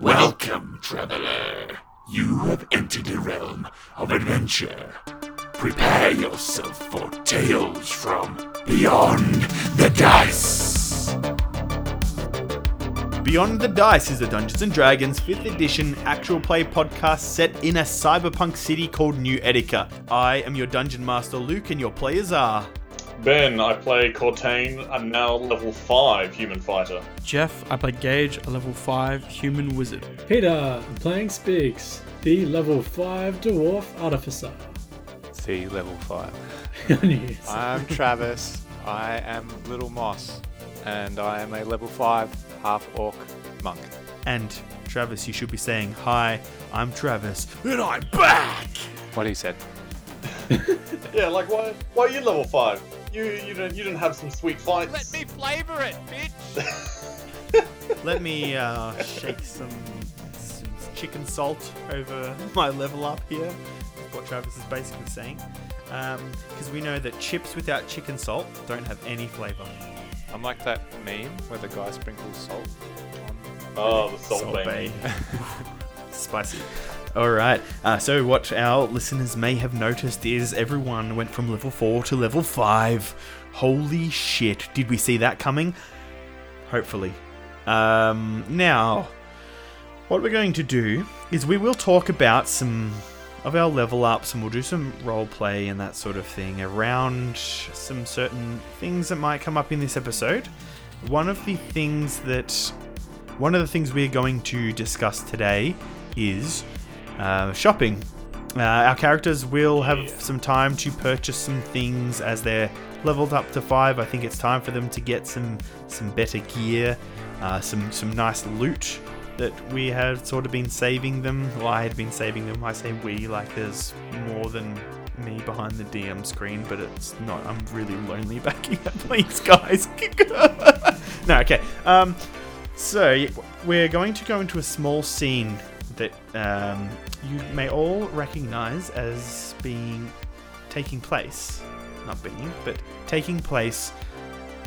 Welcome, traveler. You have entered the realm of adventure. Prepare yourself for tales from beyond the dice. Beyond the Dice is a Dungeons and Dragons 5th edition actual play podcast set in a cyberpunk city called New Etica. I am your dungeon master Luke, and your players are. Ben, I play Cortain, I'm now level 5 human fighter. Jeff, I play Gage, a level 5 human wizard. Peter, I'm playing Spigs, the level 5 dwarf artificer. C level 5. Yes. I'm Travis. I am Little Moss. And I am a level 5 half orc monk. And Travis, you should be saying, Hi, I'm Travis, and I'm back! What he said. Yeah, like why why are you level 5? You you didn't you didn't have some sweet fights. Let me flavor it, bitch! Let me uh, shake some, some chicken salt over my level up here. What Travis is basically saying. Because we know that chips without chicken salt don't have any flavour. I'm like that meme where the guy sprinkles salt on. Oh, the salt, Salt Bae. Bae. Spicy. All right. Uh, so what our listeners may have noticed is everyone went from level four to level five. Holy shit! Did we see that coming? Hopefully. Um, now, what we're going to do is we will talk about some of our level ups and we'll do some role play and that sort of thing around some certain things that might come up in this episode. One of the things that one of the things we're going to discuss today is uh, shopping. Uh, our characters will have some time to purchase some things as they're leveled up to five. I think it's time for them to get some some better gear, uh, some some nice loot that we had sort of been saving them. Well, I had been saving them. I say we like there's more than me behind the DM screen, but it's not. I'm really lonely backing up. Please, guys. no, okay. Um, so we're going to go into a small scene that um, you may all recognize as being taking place, not being, but taking place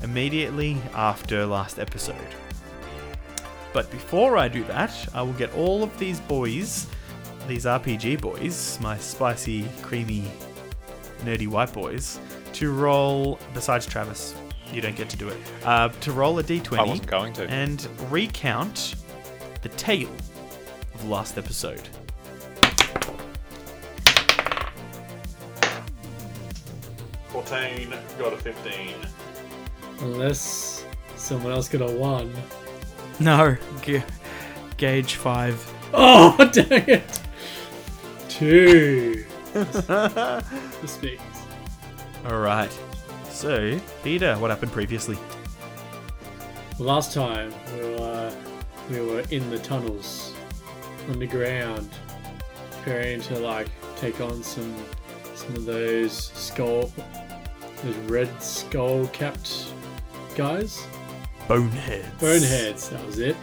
immediately after last episode. But before I do that, I will get all of these boys, these RPG boys, my spicy, creamy, nerdy white boys, to roll. Besides Travis, you don't get to do it. Uh, to roll a d20 I wasn't going to. and recount the tale of last episode. Cortain got a 15. Unless someone else got a 1. No, G- Gage 5. Oh, dang it! 2. The Spigs. All right. So, Peter, what happened previously? Last time we were, we were in the tunnels, underground, preparing to like take on some some of those skull, those red skull capped guys. Boneheads. Boneheads, that was it.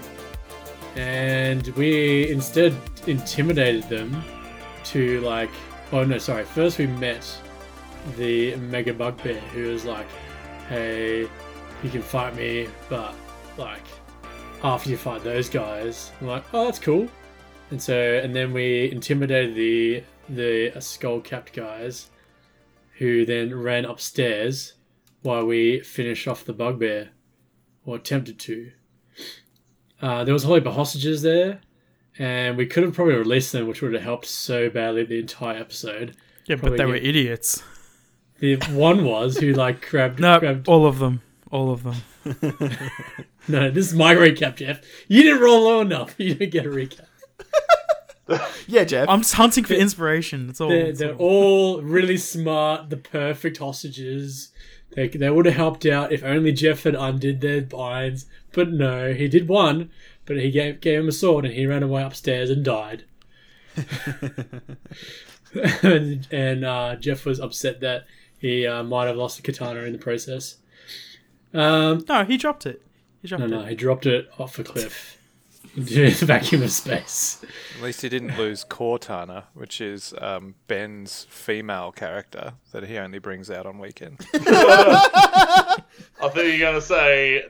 And we instead intimidated them to like oh no sorry, first we met the Mega Bugbear who was like, Hey, you can fight me, but like after you fight those guys, I'm like, Oh that's cool. And so and then we intimidated the the skull capped guys who then ran upstairs while we finished off the bugbear or attempted to. Uh, there was a whole heap of hostages there, and we could have probably released them, which would have helped so badly the entire episode. Yeah, but they were idiots. The one was who like grabbed. No, grabbed all of them. All of them. no, this is my recap, Jeff. You didn't roll low enough. You didn't get a recap. Yeah, Jeff. I'm just hunting for inspiration. That's all. They're, That's they're all. all really smart, the perfect hostages. They, they would have helped out if only Jeff had undid their binds. But no, he did one, but he gave, gave him a sword and he ran away upstairs and died. and and uh, Jeff was upset that he uh, might have lost the katana in the process. Um, No, he dropped it. He dropped no, it. no, he dropped it off a cliff into the vacuum of space. At least he didn't lose Cortana, which is um, Ben's female character that he only brings out on weekends. I thought you were going to say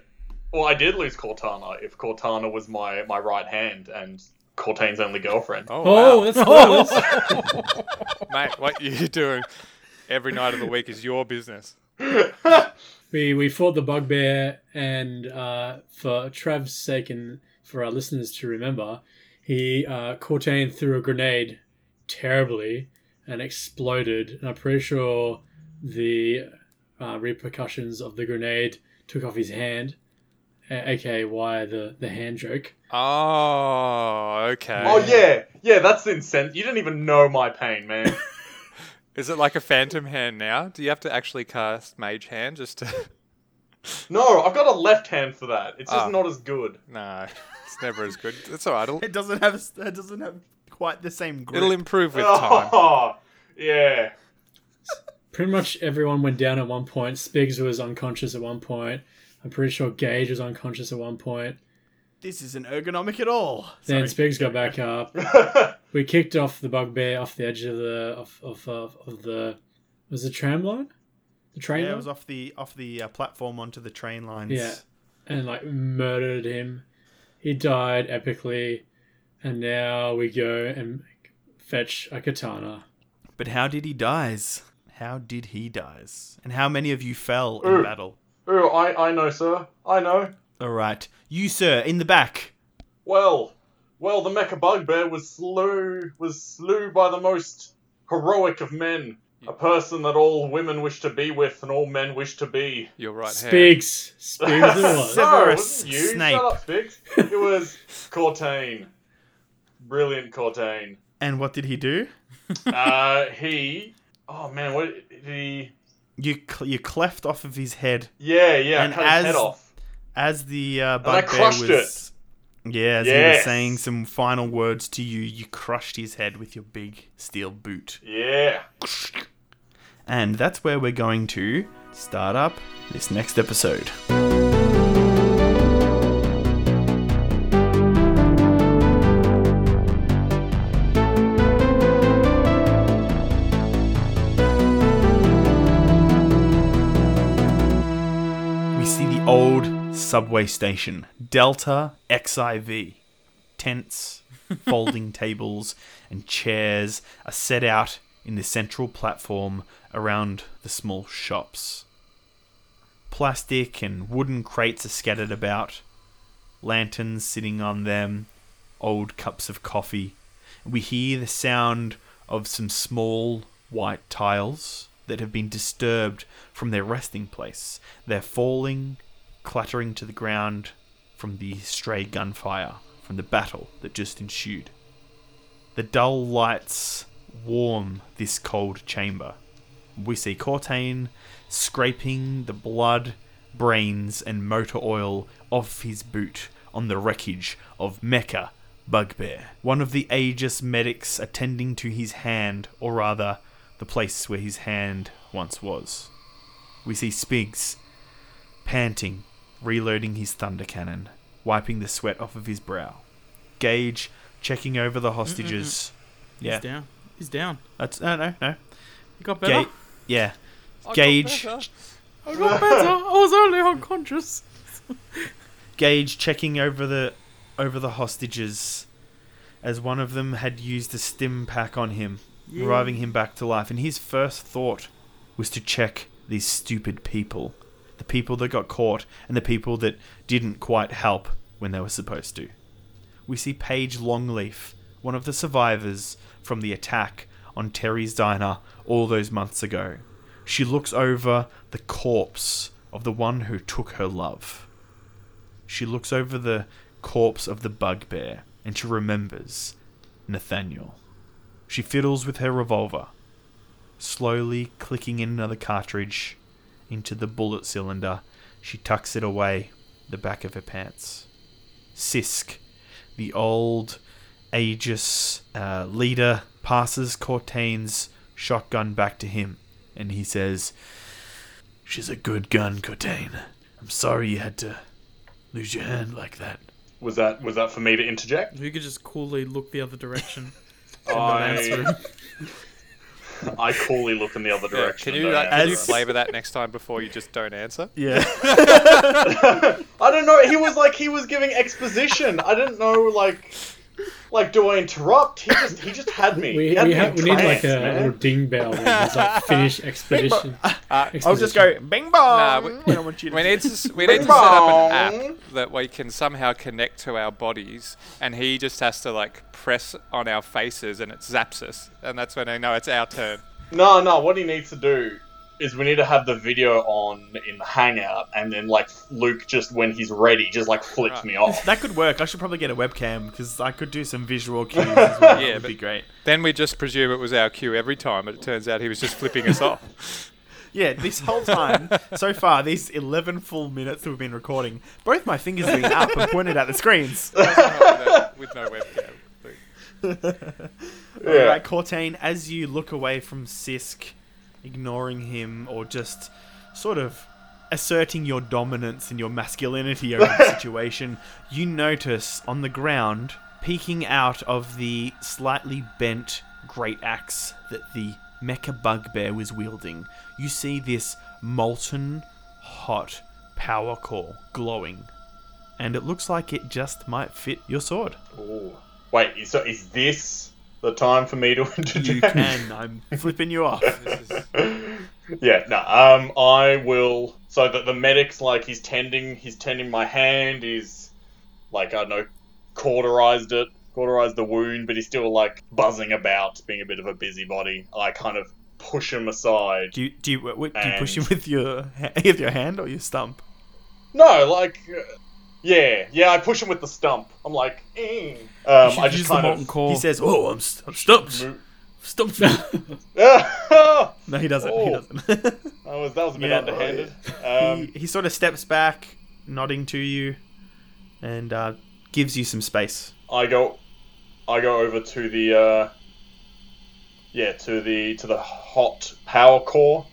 Well, I did lose Cortana. If Cortana was my my right hand and Cortane's only girlfriend. Oh, Oh, wow. that's close. mate, what you doing every night of the week is your business. we we fought the bugbear, and uh, for Trav's sake and for our listeners to remember, he uh, Cortane threw a grenade terribly and exploded. And I'm pretty sure the uh, repercussions of the grenade took off his hand, a- aka why the the hand joke. Oh, okay. Oh yeah, yeah. That's the incentive. You didn't even know my pain, man. Is it like a phantom hand now? Do you have to actually cast mage hand just to? No, I've got a left hand for that. It's just Ah. not as good. no, it's never as good. It's alright. It'll, It doesn't have it doesn't have quite the same grip. it'll improve with time. Oh, yeah. Pretty much everyone went down at one point. Spigs was unconscious at one point. I'm pretty sure Gage was unconscious at one point. this isn't ergonomic at all. Then Sorry. Spigs got back up. we kicked off the bugbear off the edge of the of of, of, of the was the tram line, the train Yeah, line, it was off the off the uh, platform onto the train lines. Yeah. and like murdered him. He died epically, and now we go and fetch a katana. But how did he dies? How did he dies? And how many of you fell Ooh. in battle? Ooh, I I know, sir. I know. All right, you sir, in the back. Well, well, the mecha bugbear was slew was slew by the most heroic of men, a person that all women wish to be with and all men wish to be. Your right hand. Spigs, Spigs it no, it wasn't you. Snape. Shut up, Spigs. It was Cortain. Brilliant Cortain. And what did he do? Uh, he. Oh man, what did he? You cl- you cleft off of his head Yeah, yeah. And cut his as- head off. as the uh, bugbear crushed was. Yeah, as he was saying some final words to you, you crushed his head with your big steel boot. Yeah. And that's where we're going to start up this next episode. Subway station, Delta XIV. Tents, folding tables, and chairs are set out in the central platform around the small shops. Plastic and wooden crates are scattered about, lanterns sitting on them, old cups of coffee. We hear the sound of some small white tiles that have been disturbed from their resting place. They're falling, clattering to the ground from the stray gunfire from the battle that just ensued. The dull lights warm this cold chamber. We see Cortane scraping the blood, brains, and motor oil off his boot on the wreckage of Mecha Bugbear, one of the Aegis medics attending to his hand, or rather, the place where his hand once was. We see Spigs panting, reloading his thunder cannon, wiping the sweat off of his brow. Gage checking over the hostages. Yeah, He's down. He's down. that's uh, no, no, no. He got better. Ga- yeah, I got Gage. better. I got better. I was only unconscious. Gage checking over the over the hostages, as one of them had used a stim pack on him, reviving him back to life. And his first thought was to check these stupid people, the people that got caught, and the people that didn't quite help when they were supposed to. We see Paige Longleaf, one of the survivors from the attack on Terry's diner all those months ago. She looks over the corpse of the one who took her love. She looks over the corpse of the bugbear and she remembers Nathaniel. She fiddles with her revolver, slowly clicking in another cartridge into the bullet cylinder. She tucks it away the back of her pants. Sisk, the old Aegis uh, leader, passes Cortane's shotgun back to him and he says, She's a good gun, Cortane. I'm sorry you had to lose your hand like that. Was that was that for me to interject? You could just coolly look the other direction. I, I coolly look in the other Yeah, direction. Can you, don't uh, can you flavour that next time before you just don't answer? Yeah. I don't know. He was like he was giving exposition. I didn't know like like do I interrupt? He just he just had me. We, had we, me ha- in we need like a man. little ding bell when it's like finish expedition. Uh, I'll just go bing bong. Nah, we- I don't want you to we need to, we need to set up an app that we can somehow connect to our bodies, and he just has to like press on our faces, and it zaps us, and that's when I know it's our turn. No, no. What he needs to do is we need to have the video on in the Hangout, and then like Luke just when he's ready, just like flips Right. me off. That could work. I should probably get a webcam because I could do some visual cues. As well. Yeah, that would be great. Then we just presume it was our cue every time, but it turns out he was just flipping us off. Yeah, this whole time so far, these eleven full minutes that we've been recording, both my fingers have been up and pointed at the screens. with, no, with no webcam. Yeah. Alright, Cortain, as you look away from Sisk, ignoring him or just sort of asserting your dominance and your masculinity over the situation, you notice on the ground, peeking out of the slightly bent great axe that the mecha bugbear was wielding, you see this molten hot power core glowing. And it looks like it just might fit your sword. Ooh. Wait, so is this the time for me to introduce? You can. I'm flipping you off. Is, yeah, no. Um, I will. So that the medic's like he's tending, he's tending my hand. He's like I don't know, cauterized it, cauterized the wound, but he's still like buzzing about, being a bit of a busybody. I kind of push him aside. Do you do you, what, do you push him with your with your hand or your stump? No, like, uh, yeah, yeah. I push him with the stump. I'm like, eh. um, I just kind of. core. He says, "Oh, I'm, st- I'm stumped. Mo- Stumped." no, he doesn't. He Oh. doesn't. was that was a bit Yeah, underhanded. Um, he, he sort of steps back, nodding to you, and uh, gives you some space. I go, I go over to the, uh, yeah, to the to the hot power core.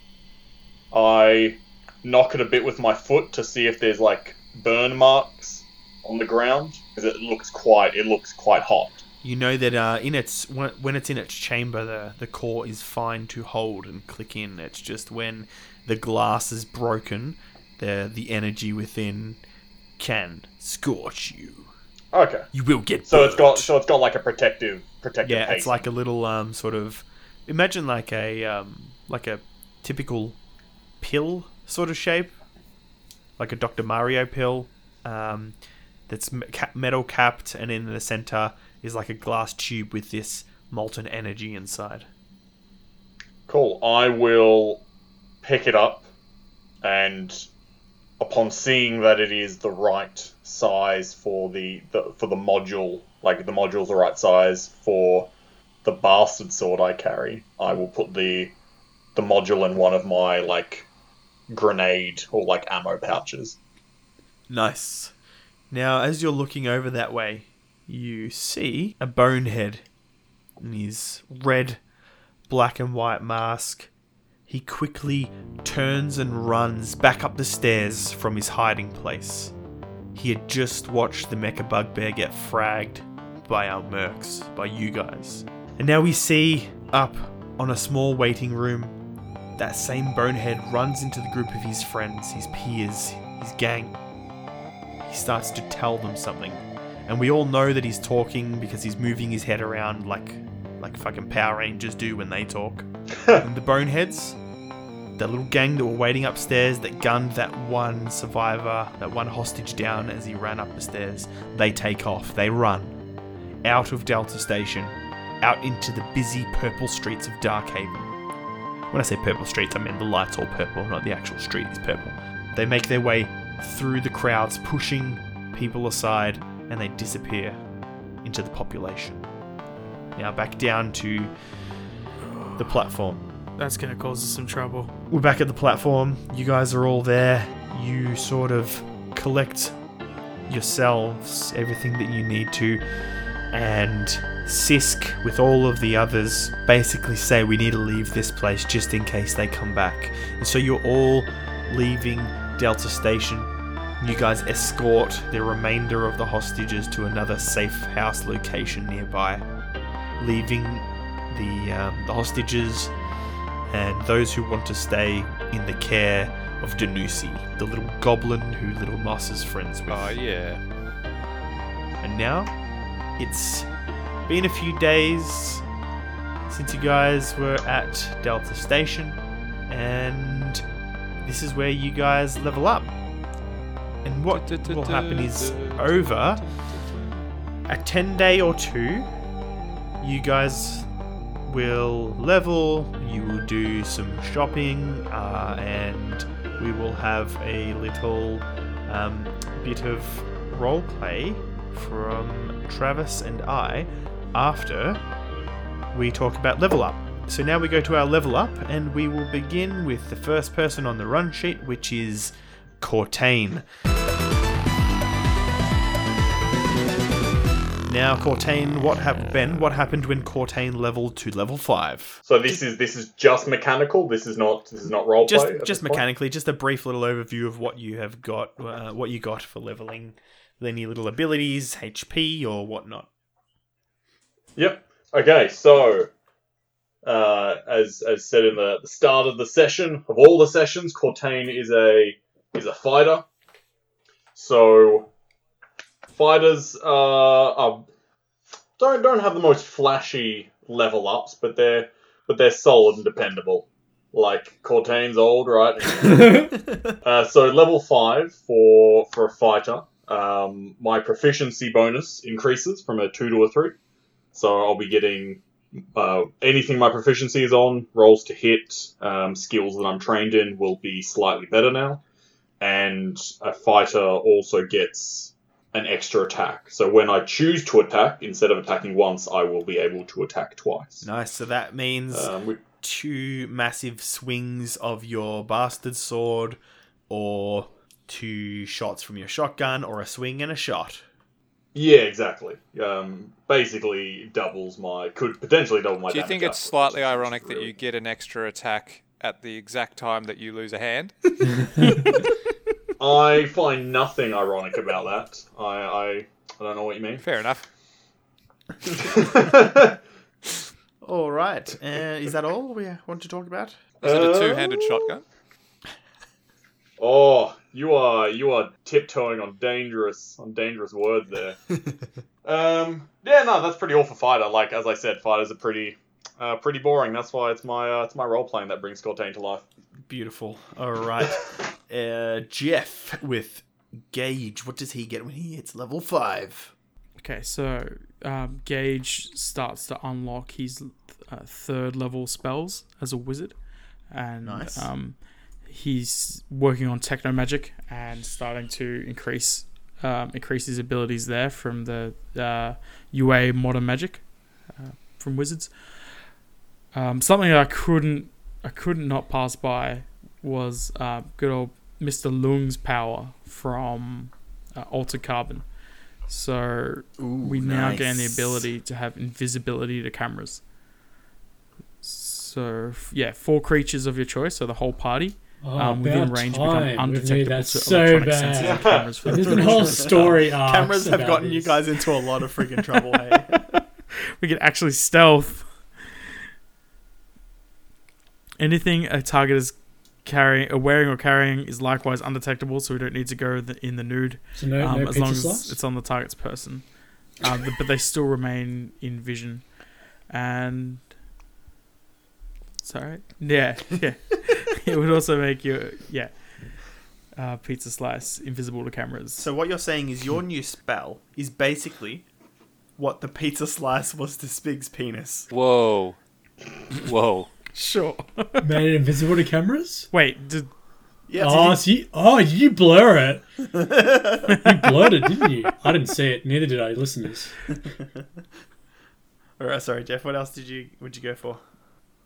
I knock it a bit with my foot to see if there's like burn marks on the ground because it looks quite it looks quite hot. You know that uh, in its when, it's in its chamber, the the core is fine to hold and click in. It's just when the glass is broken, the the energy within can scorch you. Okay, You will get so it's got so it's got like a protective protective. yeah, it's like a little um sort of imagine like a um like a typical pill sort of shape, like a Dr. Mario pill, um, that's metal capped, and in the center is like a glass tube with this molten energy inside. Cool. I will pick it up, and upon seeing that it is the right size for the, the for the module, like the module's the right size for the bastard sword I carry, I will put the the module in one of my like grenade or like ammo pouches. Nice. Now, as you're looking over that way, you see a bonehead in his red, black, and white mask. He quickly turns and runs back up the stairs from his hiding place. He had just watched the Mecha Bugbear get fragged by our mercs, by you guys. And now we see up on a small waiting room that same bonehead runs into the group of his friends, his peers, his gang. He starts to tell them something. And we all know that he's talking because he's moving his head around like like fucking Power Rangers do when they talk. and the boneheads, that little gang that were waiting upstairs that gunned that one survivor, that one hostage down as he ran up the stairs, they take off. They run out of Delta Station, out into the busy purple streets of Darkhaven. When I say purple streets, I mean the lights all purple, not the actual street is purple. They make their way through the crowds, pushing people aside, and they disappear into the population. Now back down to the platform. That's gonna cause us some trouble. We're back at the platform. You guys are all there. You sort of collect yourselves everything that you need to, and Sisk, with all of the others, basically say we need to leave this place just in case they come back. And so you're all leaving Delta Station. You guys escort the remainder of the hostages to another safe house location nearby, leaving the um, the hostages and those who want to stay in the care of Danusi, the little goblin who Little Moss is friends with. Oh yeah. And now it's been a few days since you guys were at Delta Station, and this is where you guys level up. And what will happen is over a 10 day or two, you guys will level, you will do some shopping, uh, and we will have a little um, bit of roleplay from Travis and I after we talk about level up. So now we go to our level up, and we will begin with the first person on the run sheet, which is Cortain. Now, Cortain, what happened? Ben, what happened when Cortain leveled to level five? So this is this is just mechanical. This is not this is not roleplay. Just, just this point? mechanically, just a brief little overview of what you have got, uh, what you got for leveling, any little abilities, HP or whatnot. Yep. Okay. So, uh, as as said in the, the start of the session, of all the sessions, Cortain is a is a fighter. So, fighters uh, are don't don't have the most flashy level ups, but they're but they're solid and dependable. Like Cortain's old, right? Uh, so level five for for a fighter, um, my proficiency bonus increases from a two to a three. So I'll be getting uh, anything my proficiency is on, rolls to hit, um, skills that I'm trained in will be slightly better now, and a fighter also gets an extra attack. So when I choose to attack, instead of attacking once, I will be able to attack twice. Nice. So that means Um, we- two massive swings of your bastard sword, or two shots from your shotgun, or a swing and a shot. Yeah, exactly. Um, basically doubles my could potentially double my. Do you damage think it's output, slightly which is ironic that really- you get an extra attack at the exact time that you lose a hand? I find nothing ironic about that. I I, I don't know what you mean. Fair enough. All right. Uh, is that all we want to talk about? Is it a Uh, two-handed shotgun? Oh, you are you are tiptoeing on dangerous on dangerous words there. um, yeah, no, that's pretty all for fighter. Like as I said, fighters are pretty uh, pretty boring. That's why it's my uh, it's my role playing that brings Cortain to life. Beautiful. All right. uh, Jeff with Gage. What does he get when he hits level five? Okay, so um, Gage starts to unlock his uh, third level spells as a wizard, and Nice. um, he's working on techno magic and starting to increase um, increase his abilities there from the uh, UA modern magic uh, from wizards. Um, something I couldn't I couldn't not pass by was uh, good old Mister Lung's power from uh, Altered Carbon. So we now gain the ability to have invisibility to cameras. So yeah, four creatures of your choice, so the whole party Oh, um, within range time. become undetectable that to so electronic sensors and bad. cameras for the There's been duration whole of the time. story arcs Cameras have about gotten you guys into a lot of freaking trouble. Hey. We can actually stealth. Anything a target is carrying, uh, wearing or carrying is likewise undetectable, so we don't need to go the, in the nude So no, um, no as long as slice? it's on the target's person. Um, but they still remain in vision, and sorry, yeah, yeah. it would also make your yeah, uh, pizza slice invisible to cameras. So what you're saying is your new spell is basically what the pizza slice was to Spig's penis. Whoa. Whoa. sure. Made it invisible to cameras? Wait, did, Yeah. oh, so you, oh, you blur it. you blurred it, didn't you? I didn't see it. Neither did I, listeners. All right, sorry, Jeff. What else did you would you go for?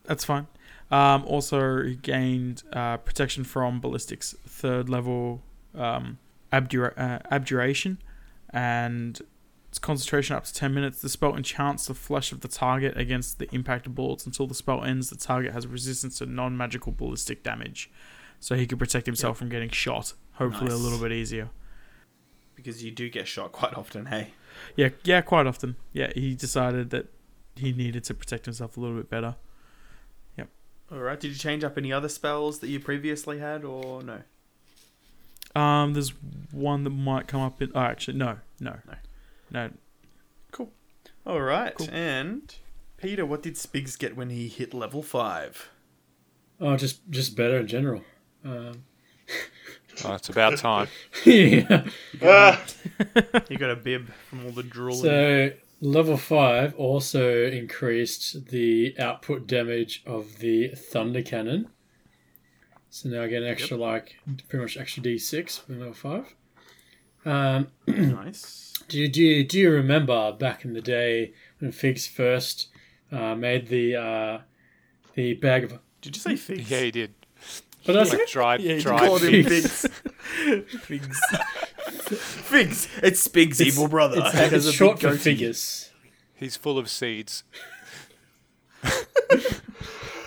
That's fine. Um, also, he gained uh, protection from ballistics, third level um, abdura- uh, abjuration, and its concentration up to 10 minutes. The spell enchants the flesh of the target against the impact of bullets. Until the spell ends, the target has resistance to non magical ballistic damage. So he could protect himself from getting shot, hopefully Nice. a little bit easier. Because you do get shot quite often. Hey. Yeah, yeah, quite often. Yeah, he decided that he needed to protect himself a little bit better. All right. Did you change up any other spells that you previously had, or no? Um, there's one that might come up in. Oh, actually, no, no, No. no. Cool. All right. Cool. And Peter, what did Spigs get when he hit level five? Oh, just just better in general. Um, Oh, it's about time. yeah. Ah, You got a bib from all the drooling. So level five also increased the output damage of the thunder cannon. So now I get an extra like pretty much extra d6 for level five. Um, nice. do you, do you, do you remember back in the day when Figs first uh, made the uh, the bag of Did you say figs? Yeah, he did. what did I say? Like dried, Yeah, he dried Called him figs. figs. figs. figs. It's Spigs' evil brother. It's, He has it's a short for figures. He's full of seeds.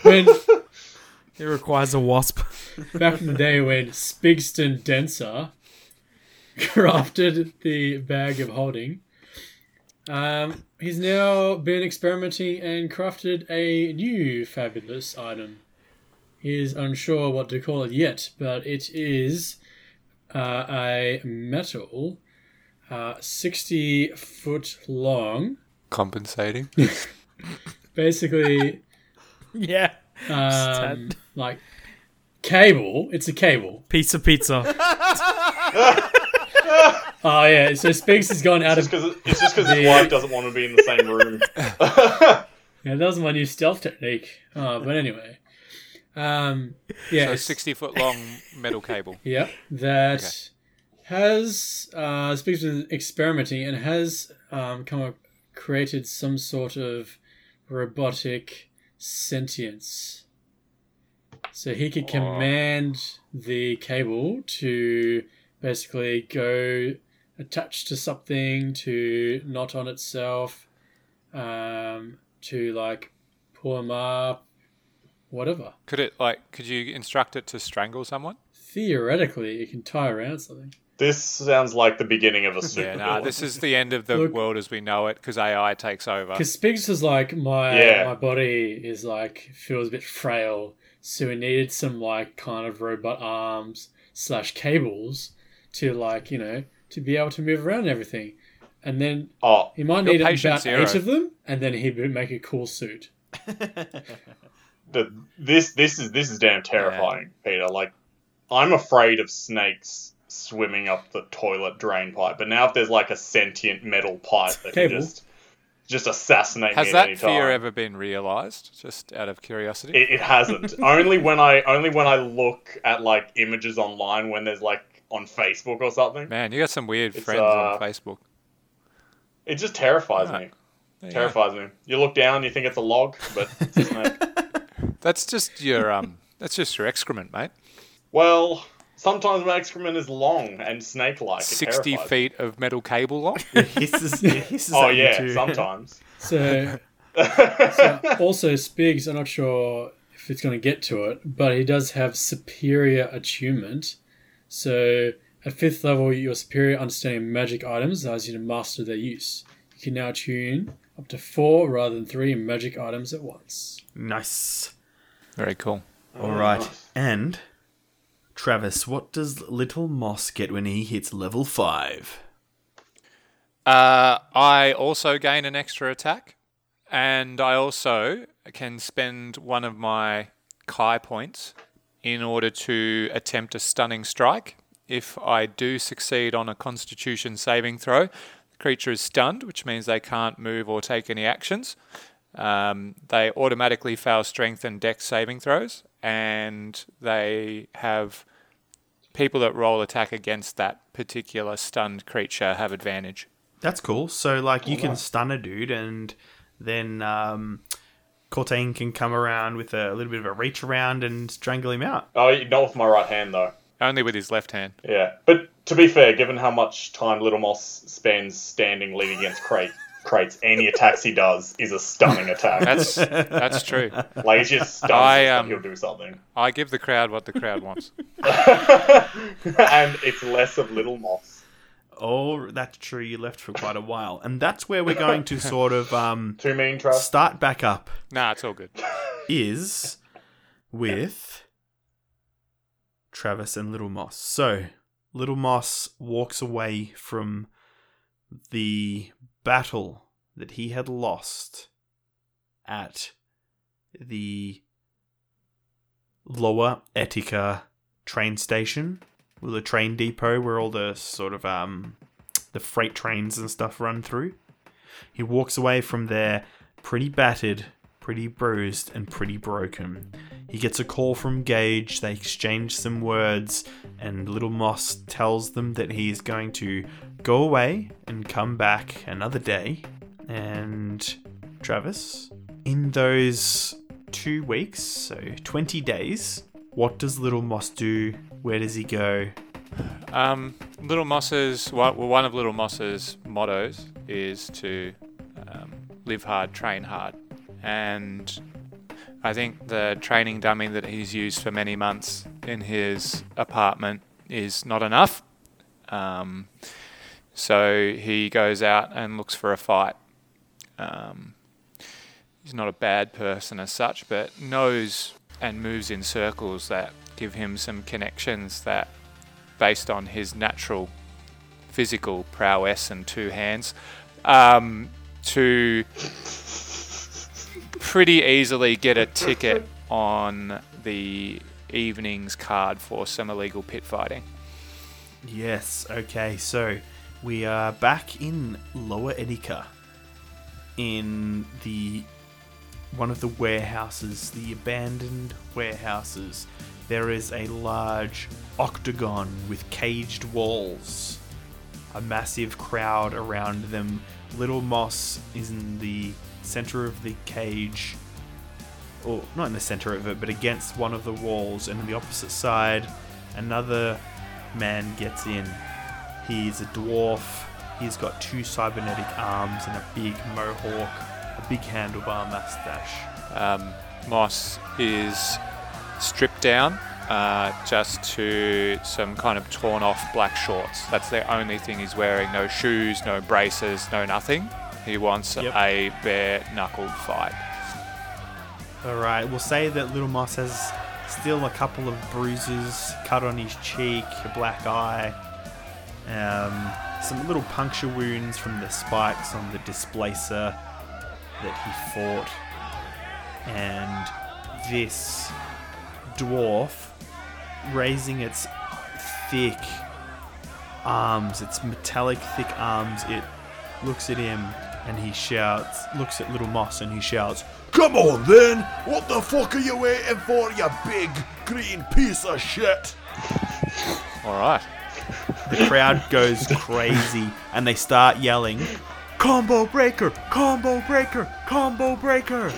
When It requires a wasp. back in the day when Spigston Denser crafted the bag of holding, um, he's now been experimenting and crafted a new fabulous item. He is unsure what to call it yet, but it is uh, a metal, uh, 60 foot long, Compensating. basically yeah. um, like cable. It's a cable. Pizza, pizza. Oh yeah, so Spigs has gone out it's of just because it's just because his wife doesn't want to be in the same room. Yeah, that was my new stealth technique. Uh, but anyway, um, yeah, So 60 foot long metal cable. yeah, that Okay. has uh, speaks with experimenting and has um, come up, created some sort of robotic sentience. So he could command the cable to basically go attached to something, to knot on itself, um, to like pull him up, whatever. Could it, like, could you instruct it to strangle someone? Theoretically, it can tie around something. This sounds like the beginning of a super. Yeah, nah, this is the end of the Look- world as we know it because AI takes over. Because Spigs was like, my Yeah. my body is like feels a bit frail, so we needed some like kind of robot arms slash cables to like you know to be able to move around and everything, and then Oh, he might need about patient zero. eight of them, and then he'd make a cool suit. the, this this is this is damn terrifying, Peter. Like, I'm afraid of snakes swimming up the toilet drain pipe, but now if there's like a sentient metal pipe that can just just assassinate Has me at that fear ever been realised? Just out of curiosity. It, it hasn't. only when I only when I look at like images online when there's like on Facebook or something. Man, you got some weird It's, friends uh, on Facebook. It just terrifies Right. me. There. Terrifies me. You look down, you think it's a log, but it's a snake. That's just your um. That's just your excrement, mate. well, sometimes my excrement is long and snake-like. It Sixty terrifies me. feet of metal cable long. It hisses, it hisses Oh at you yeah, too. sometimes. So, so also Spigs, I'm not sure if it's going to get to it, but he does have superior attunement. So at fifth level, your superior understanding of magic items allows you to master their use. You can now tune up to four rather than three magic items at once. Nice. Very cool. All right. And Travis, what does Little Moss get when he hits level five? Uh, I also gain an extra attack, and I also can spend one of my ki points in order to attempt a stunning strike. If I do succeed on a Constitution saving throw, the creature is stunned, which means they can't move or take any actions. Um, they automatically fail Strength and Dex saving throws, and they have people that roll attack against that particular stunned creature have advantage. That's cool. So like you can stun a dude and then um Cortain can come around with a little bit of a reach around and strangle him out. Oh, not with my right hand though. Only with his left hand. Yeah, but to be fair, given how much time Little Moss spends standing leaning against crate, crates, any attacks he does is a stunning attack. That's that's true. like it's just stuns, I, um, he'll do something, I give the crowd what the crowd wants. and it's less of Little Moss. Oh, that's true. You left for quite a while, and that's where we're going to sort of um, Too mean, Trav. start back up. Nah, it's all good. Is with Travis and Little Moss. So Little Moss walks away from the battle that he had lost at the Lower Etika train station, or the train depot where all the sort of um the freight trains and stuff run through. He walks away from there pretty battered, pretty bruised, and pretty broken. He gets a call from Gage, they exchange some words, and Little Moss tells them that he is going to go away and come back another day. And Travis, in those two weeks, so 20 days, what does Little Moss do? Where does he go? Um, Little Moss's well, one of Little Moss's mottos is to um, live hard, train hard, and I think the training dummy that he's used for many months in his apartment is not enough. Um, so he goes out and looks for a fight. Um, he's not a bad person as such, but knows and moves in circles that give him some connections that based on his natural physical prowess and two hands, um, to pretty easily get a ticket on the evening's card for some illegal pit fighting. Yes, okay, so we are back in Lower Etika in the one of the warehouses, the abandoned warehouses. There is a large octagon with caged walls. A massive crowd around them. Little Moss is in the center of the cage. Or not in the center of it, but against one of the walls, and on the opposite side, another man gets in. He's a dwarf. He's got two cybernetic arms and a big mohawk, a big handlebar mustache. Um, Moss is stripped down uh, just to some kind of torn off black shorts. That's the only thing he's wearing. No shoes, no braces, no nothing. He wants Yep. a bare knuckled fight. All right, we'll say that Little Moss has still a couple of bruises, cut on his cheek, a black eye, um, some little puncture wounds from the spikes on the displacer that he fought, and this dwarf raising its thick arms, its metallic thick arms, it looks at him and he shouts, looks at Little Moss and he shouts, Come on then! What the fuck are you waiting for, you big green piece of shit? All right. The crowd goes crazy and they start yelling, Combo breaker! Combo breaker! Combo breaker!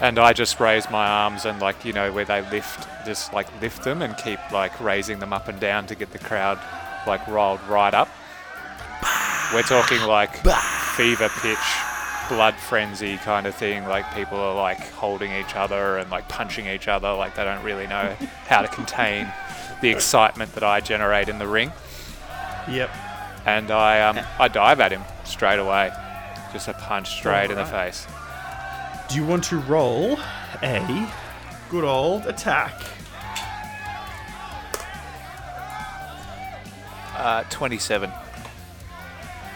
And I just raise my arms and like you know where they lift, just like lift them and keep like raising them up and down to get the crowd like rolled right up. We're talking like fever pitch, blood frenzy kind of thing. Like people are like holding each other and like punching each other. Like they don't really know how to contain the excitement that I generate in the ring. Yep. And I um I dive at him straight away, just a punch straight in the face. Do you want to roll a good old attack? Uh, 27.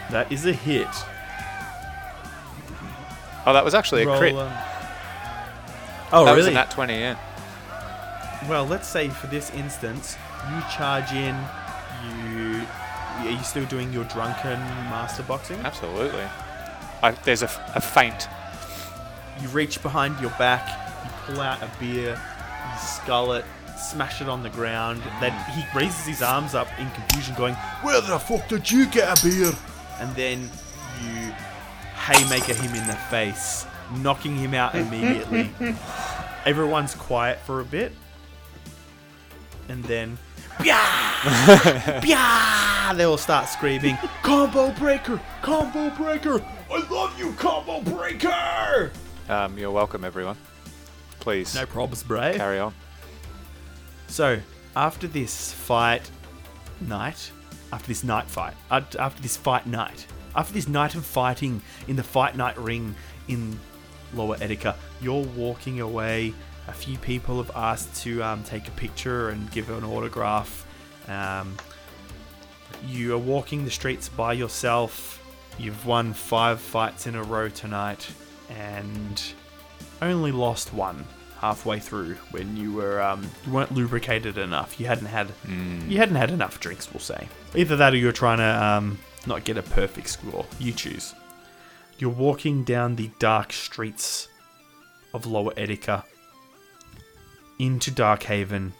That is a hit. Oh, that was actually a Roll, crit. um, Oh, that was really? a nat 20, yeah. Well, let's say for this instance, you charge in. You are you still doing your drunken master boxing? Absolutely. I, there's a feint. You reach behind your back, you pull out a beer, you skull it, smash it on the ground. Mm. Then he raises his arms up in confusion, going, Where the fuck did you get a beer? and then you haymaker him in the face, knocking him out immediately. Everyone's quiet for a bit, and then. Pya! Pya! They will start screaming, Combo breaker! Combo breaker! I love you, combo breaker! Um, you're welcome, everyone. Please No probs, bro. carry on. So, after this fight night, after this night fight, uh, after this fight night, after this night of fighting in the fight night ring in Lower Etica, you're walking away. A few people have asked to um, take a picture and give an autograph. Um, you are walking the streets by yourself. You've won five fights in a row tonight and only lost one halfway through when you were um, you weren't lubricated enough. You hadn't had you hadn't had enough drinks. We'll say either that or you're trying to um, not get a perfect score. You choose. You're walking down the dark streets of Lower Etica into Darkhaven.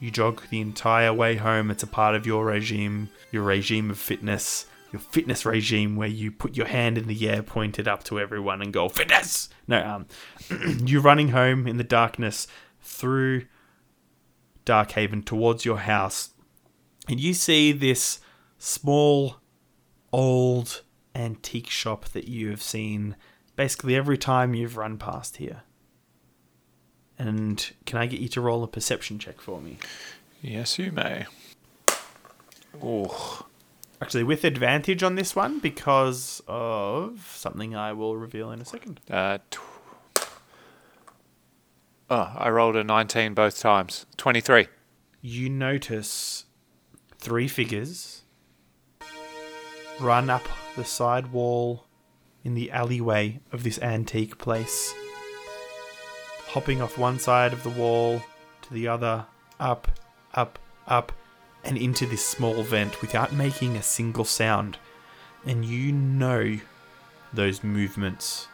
You jog the entire way home. It's a part of your regime, your regime of fitness, your fitness regime, where you put your hand in the air, pointed up to everyone, and go fitness. No, um, you're running home in the darkness through Darkhaven towards your house, and you see this small, old antique shop that you have seen basically every time you've run past here. And can I get you to roll a perception check for me? Yes, you may. Oh, Actually, with advantage on this one because of something I will reveal in a second. uh, tw- oh, I rolled a 19 both times. 23. You notice three figures run up the side wall in the alleyway of this antique place, hopping off one side of the wall to the other, up, up, up, and into this small vent without making a single sound. And you know those movements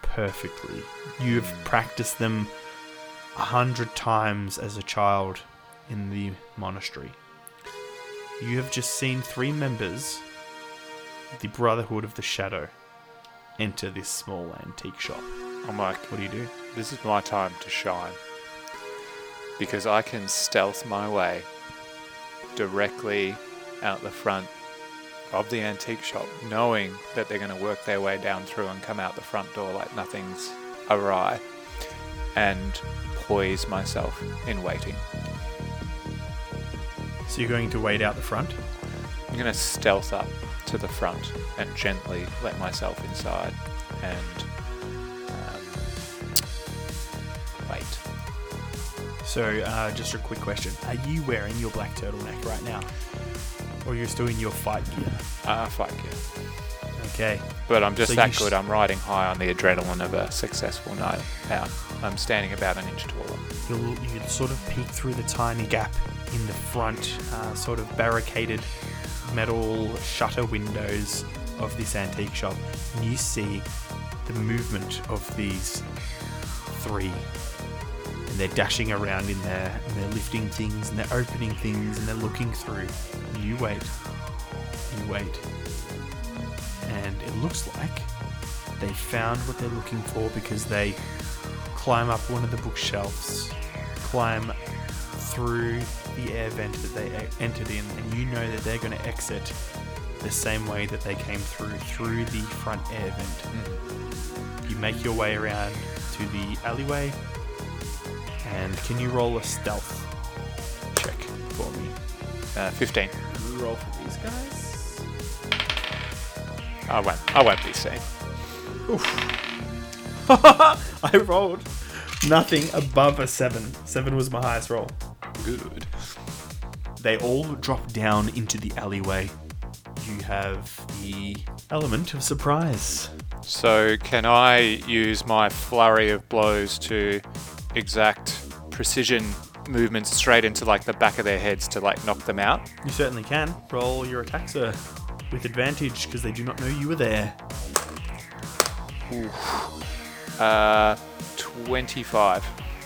perfectly. You've practiced them a hundred times as a child in the monastery. You have just seen three members the Brotherhood of the Shadow enter this small antique shop. I'm like, What do you do? This is my time to shine. Because I can stealth my way directly out the front of the antique shop, knowing that they're going to work their way down through and come out the front door like nothing's awry, and poise myself in waiting. So you're going to wait out the front? I'm going to stealth up to the front and gently let myself inside and So, uh, just a quick question. Are you wearing your black turtleneck right now? Or you're still in your fight gear? Ah, fight gear. Okay. But I'm just So that sh- good. I'm riding high on the adrenaline of a successful night out. I'm standing about an inch taller. You'll, you sort of peek through the tiny gap in the front, uh, sort of barricaded metal shutter windows of this antique shop, and you see the movement of these three. They're dashing around in there, and they're lifting things, and they're opening things, and they're looking through. You wait. You wait. And it looks like they found what they're looking for because they climb up one of the bookshelves, climb through the air vent that they entered in, and you know that they're going to exit the same way that they came through, through the front air vent. Mm. You make your way around to the alleyway, and can you roll a stealth check for me? Uh, 15. Can you roll for these guys? I won't. I won't be seen. I rolled nothing above a seven. Seven was my highest roll. Good. They all drop down into the alleyway. You have the element of surprise. So can I use my flurry of blows to exact precision movements straight into like the back of their heads to like knock them out? You certainly can. Roll your attack, sir, with advantage because they do not know you were there. Uh, 25.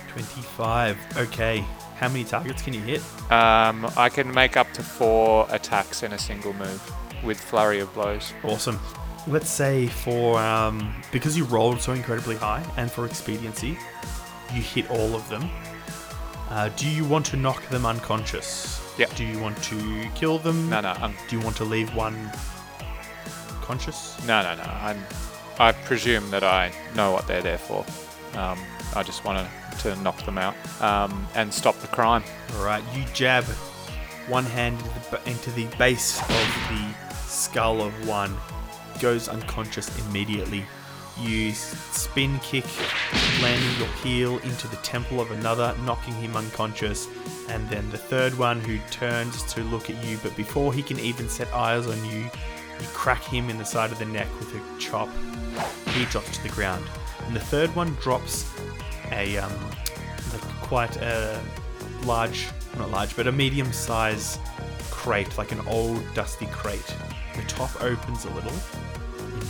25. Okay. How many targets can you hit? Um, I can make up to four attacks in a single move with flurry of blows. Awesome. Let's say for um, because you rolled so incredibly high, and for expediency, you hit all of them. Uh, do you want to knock them unconscious? Yeah. Do you want to kill them? No, no, I'm, Do you want to leave one conscious? no, no, no. I'm, I presume that I know what they're there for. Um, I just want to, to knock them out um, and stop the crime. All right. You jab one hand into the, ba- into the base of the skull of one, goes unconscious immediately. You spin kick, landing your heel into the temple of another, knocking him unconscious. And then the third one who turns to look at you, but before he can even set eyes on you, you crack him in the side of the neck with a chop. He drops to the ground. And the third one drops a um, like quite a large, not large, but a medium-sized crate, like an old dusty crate. The top opens a little,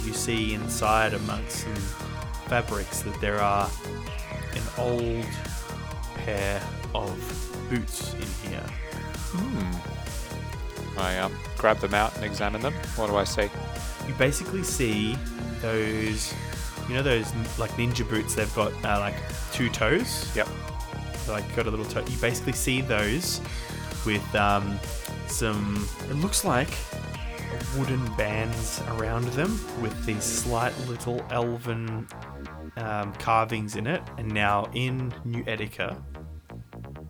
you see inside, amongst some fabrics, that there are an old pair of boots in here. Hmm. I um, grab them out and examine them. What do I see? You basically see those, you know, those like ninja boots. They've got uh, like two toes. Yep. like got a little toe. You basically see those with um, some. It looks like wooden bands around them with these slight little elven um, carvings in it. And now in New Etica,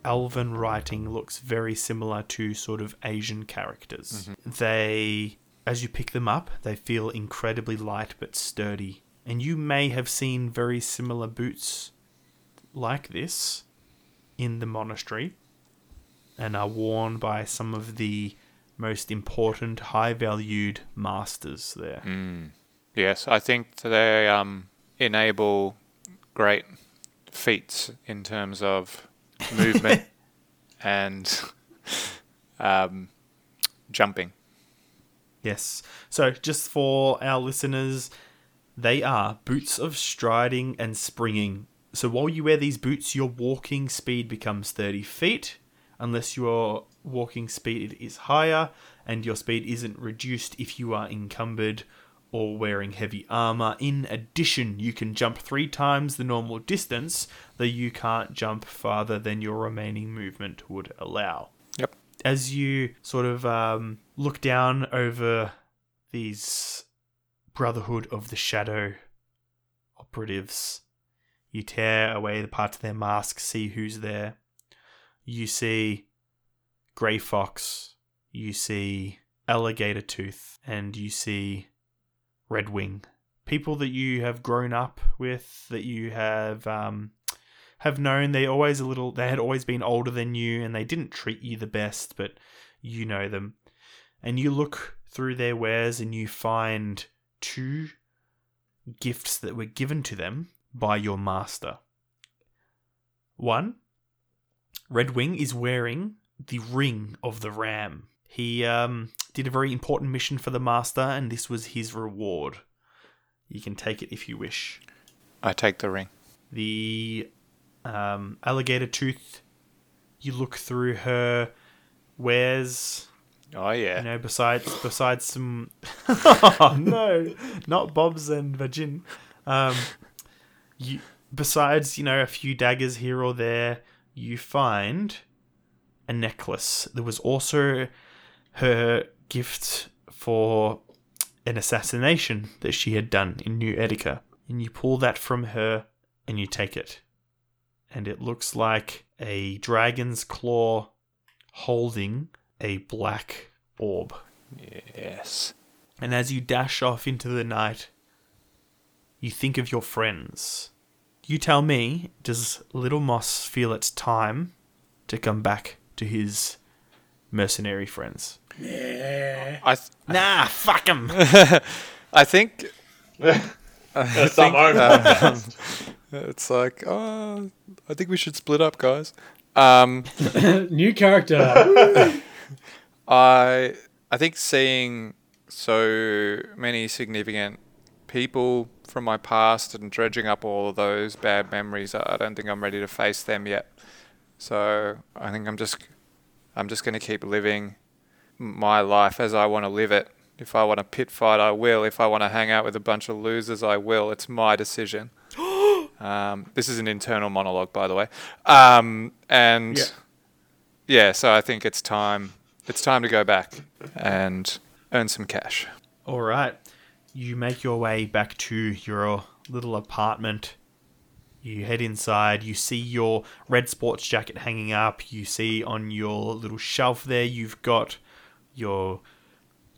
elven writing looks very similar to sort of Asian characters. They, as you pick them up, they feel incredibly light but sturdy. And you may have seen very similar boots like this in the monastery and are worn by some of the most important, high valued masters there. Yes, I think they um, enable great feats in terms of movement and um, jumping. Yes. So, just for our listeners, they are boots of striding and springing. So, while you wear these boots, your walking speed becomes 30 feet, unless your walking speed is higher, and your speed isn't reduced if you are encumbered or wearing heavy armor. In addition, you can jump three times the normal distance, though you can't jump farther than your remaining movement would allow Yep. as you sort of um, look down over these Brotherhood of the Shadow operatives, you tear away the parts of their mask, see who's there. You see Grey Fox, you see Alligator Tooth, and you see Red Wing. People that you have grown up with, that you have um, have known they always a little they had always been older than you and they didn't treat you the best but you know them and you look through their wares and you find two gifts that were given to them by your master one red wing is wearing the ring of the ram he um, did a very important mission for the master and this was his reward you can take it if you wish I take the ring. the um, alligator tooth. You look through her wares, Oh yeah. you know, besides besides some. oh no, not bobs and vagin. Um, you besides you know a few daggers here or there, you find a necklace. There was also her gift for an assassination that she had done in New Etica. And you pull that from her and you take it. And it looks like a dragon's claw holding a black orb. Yes. And as you dash off into the night, you think of your friends. You tell me, does Little Moss feel it's time to come back to his mercenary friends? I th- Nah, fuck him. I think There's some over. it's like oh I think we should split up, guys. Um, New character. I I think seeing so many significant people from my past and dredging up all of those bad memories, I I don't think I'm ready to face them yet. So I think I'm just I'm just going to keep living my life as I want to live it. If I want to pit fight, I will. If I want to hang out with a bunch of losers, I will. It's my decision. um, this is an internal monologue, by the way. Um, and Yeah. yeah, so I think it's time. It's time to go back and earn some cash. All right. You make your way back to your little apartment. You head inside. You see your red sports jacket hanging up. You see on your little shelf there, you've got your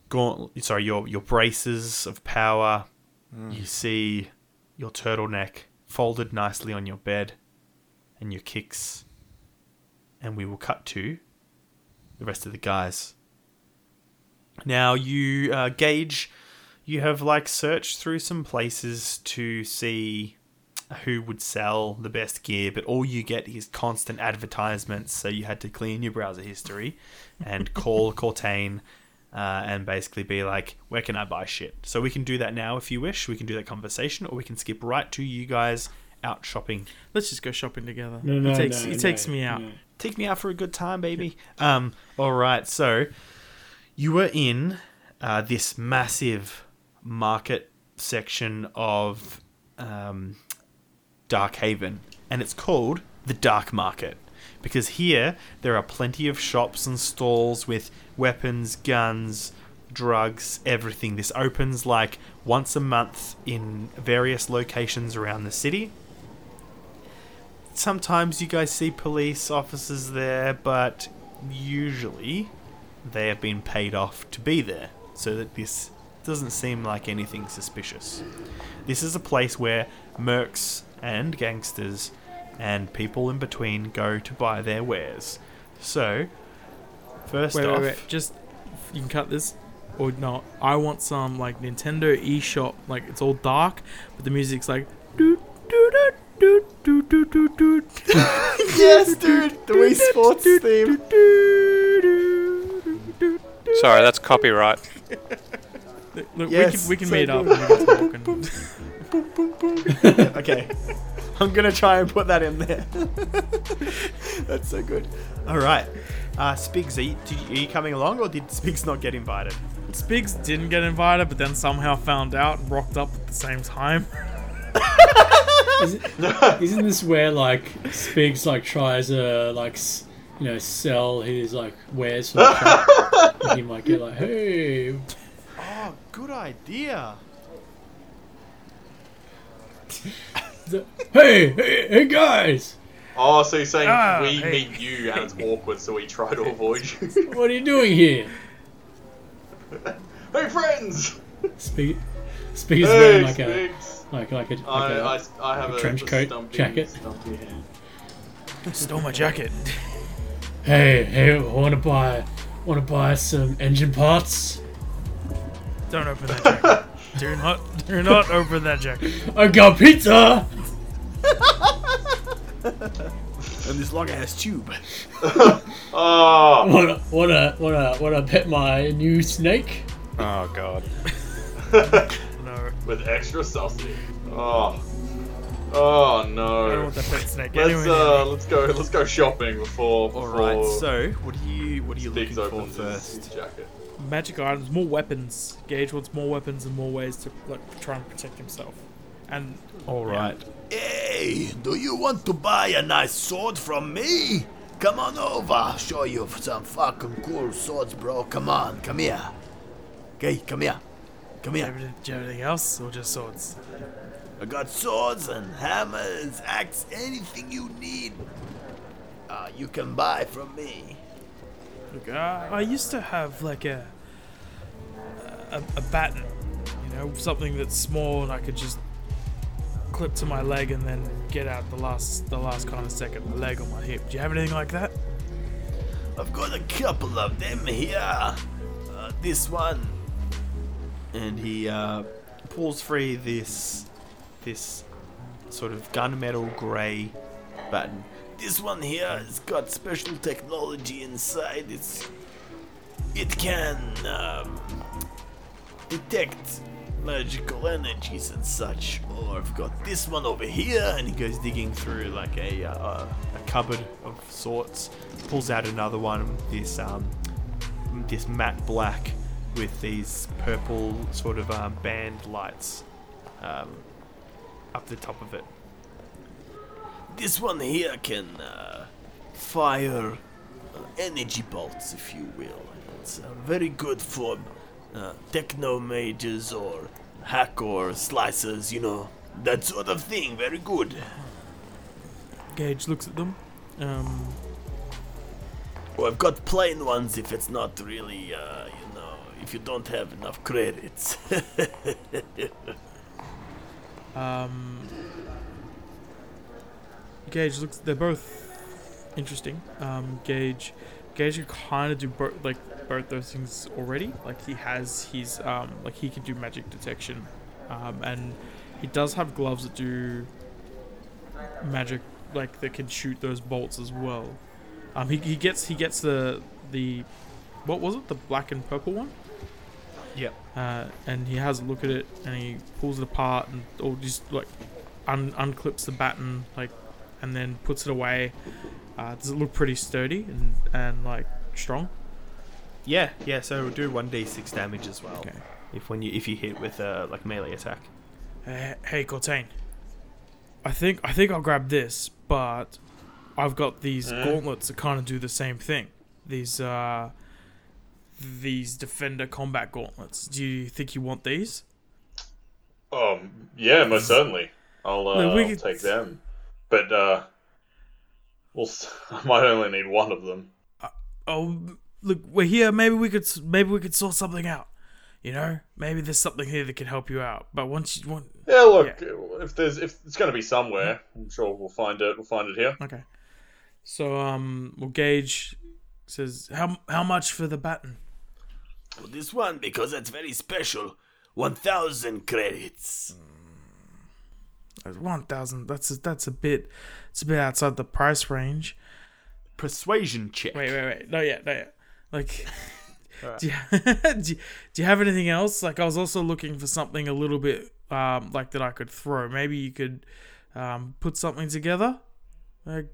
gaunt, sorry, your your braces of power. You see your turtleneck folded nicely on your bed, and your kicks. And we will cut to the rest of the guys. Now you uh, Gage. You have like searched through some places to see who would sell the best gear, but all you get is constant advertisements. So you had to clean your browser history and call Cortain uh, and basically be like, "Where can I buy shit?" So we can do that now if you wish. We can do that conversation, or we can skip right to you guys out shopping. Let's just go shopping together. No, no, it takes no, it takes no, me out. no. Take me out for a good time, baby. Um, all right. So you were in uh, this massive market section of um, Dark Haven, and it's called the Dark Market because here there are plenty of shops and stalls with weapons, guns, drugs, everything. This opens like once a month in various locations around the city. Sometimes you guys see police officers there, but usually they have been paid off to be there, so that this doesn't seem like anything suspicious. This is a place where mercs and gangsters and people in between go to buy their wares. So, first Wait, off, wait, wait. Just you can cut this or not. I want some like Nintendo eShop. Like it's all dark, but the music's like. Doot, doot, doot, doot, doot, doot, doot. yes, dude, the Wii Sports theme. Sorry, that's copyright. Look, Yes, we can we can so meet up good. and we can talk. And okay. I'm gonna try and put that in there. That's so good. All right, uh, Spigs, are you, did you- are you coming along, or did Spigs not get invited? Spigs didn't get invited, but then somehow found out and rocked up at the same time. Isn't this where like Spigs like tries to like s- you know sell his like wares for the shop? and he might get like, hey, Oh, good idea. The- hey, hey, hey guys, Oh, so you're saying Ah, we hey. meet you and it's awkward, so we try to avoid you. what are you doing here? hey, friends! Spig, Spig is Hey, wearing like a like like a, like I, a I, I have a, trench a coat stumpy, jacket. Stumpy. Stole my jacket. hey hey, want to buy want to buy some engine parts? Don't open that jacket. Do not do not open that jacket. I got pizza. And this long ass tube. Ah. Oh, Wanna wanna wanna wanna pet my new snake? Oh god. No. with extra sausage. Oh. Oh no. I don't no. want that pet snake Let's anyway. uh, let's go. Let's go shopping before. All before right. So, what are you what are you looking for opens his, his first? jacket. Magic items, more weapons. Gage wants more weapons and more ways to like try and protect himself. And All right. Hey, do you want to buy a nice sword from me? Come on over, I'll show you some fucking cool swords, bro. Come on, come here. Okay, come here. Come do you here. have- do you have anything else or just swords? I got swords and hammers, axe, anything you need. Uh, you can buy from me. Look, I, I used to have like a, a a baton, you know, something that's small and I could just clip to my leg and then get out the last the last kind of second, my leg on my hip. Do you have anything like that? I've got a couple of them here. Uh, this one. And he uh, pulls free this this sort of gunmetal grey button. This one here has got special technology inside. It's it can um, detect magical energies and such. Or I've got this one over here, And he goes digging through like a uh, a cupboard of sorts, pulls out another one. This um this matte black with these purple sort of um, band lights um, up the top of it. This one here can uh, fire uh, energy bolts, if you will. It's uh, very good for uh, techno mages or hack or slicers, you know, that sort of thing. Very good. Gage looks at them. Um, Well, I've got plain ones if it's not really, uh, you know, if you don't have enough credits. um, Gage looks. They're both interesting. Um, Gage, Gage can kind of do both, like both those things already. Like he has his, um, like he can do magic detection, um, and he does have gloves that do magic, like that can shoot those bolts as well. Um, he, he gets he gets the the, what was it? The black and purple one. Yep. Uh, and he has a look at it and he pulls it apart and or just like un- unclips the baton like and then puts it away. Uh, does it look pretty sturdy and, and like strong? Yeah, yeah. So it'll do one d six damage as well. Okay. If when you if you hit with a like melee attack. Uh, hey Cortain, I think I think I'll grab this, but I've got these gauntlets that kind of do the same thing. These uh, these defender combat gauntlets. Do you think you want these? Um, yeah, most certainly. I'll, uh, Look, we I'll could- take them. But uh, we'll. s- I might only need one of them. Oh, look, we're here. Maybe we could maybe we could sort something out. You know, maybe there's something here that can help you out. But once you want, Yeah, look. If there's if it's going to be somewhere, I'm sure we'll find it. We'll find it here. okay. So um, well, Gage says how how much for the baton? well, this one, because it's very special, 1,000 credits. One thousand. That's a, that's a bit. It's a bit outside the price range. Persuasion check. Wait, wait, wait. Not yet. Not yet. Like, Alright. do, you, do, you, do you have anything else? Like, I was also looking for something a little bit um like that I could throw. Maybe you could um put something together. Like,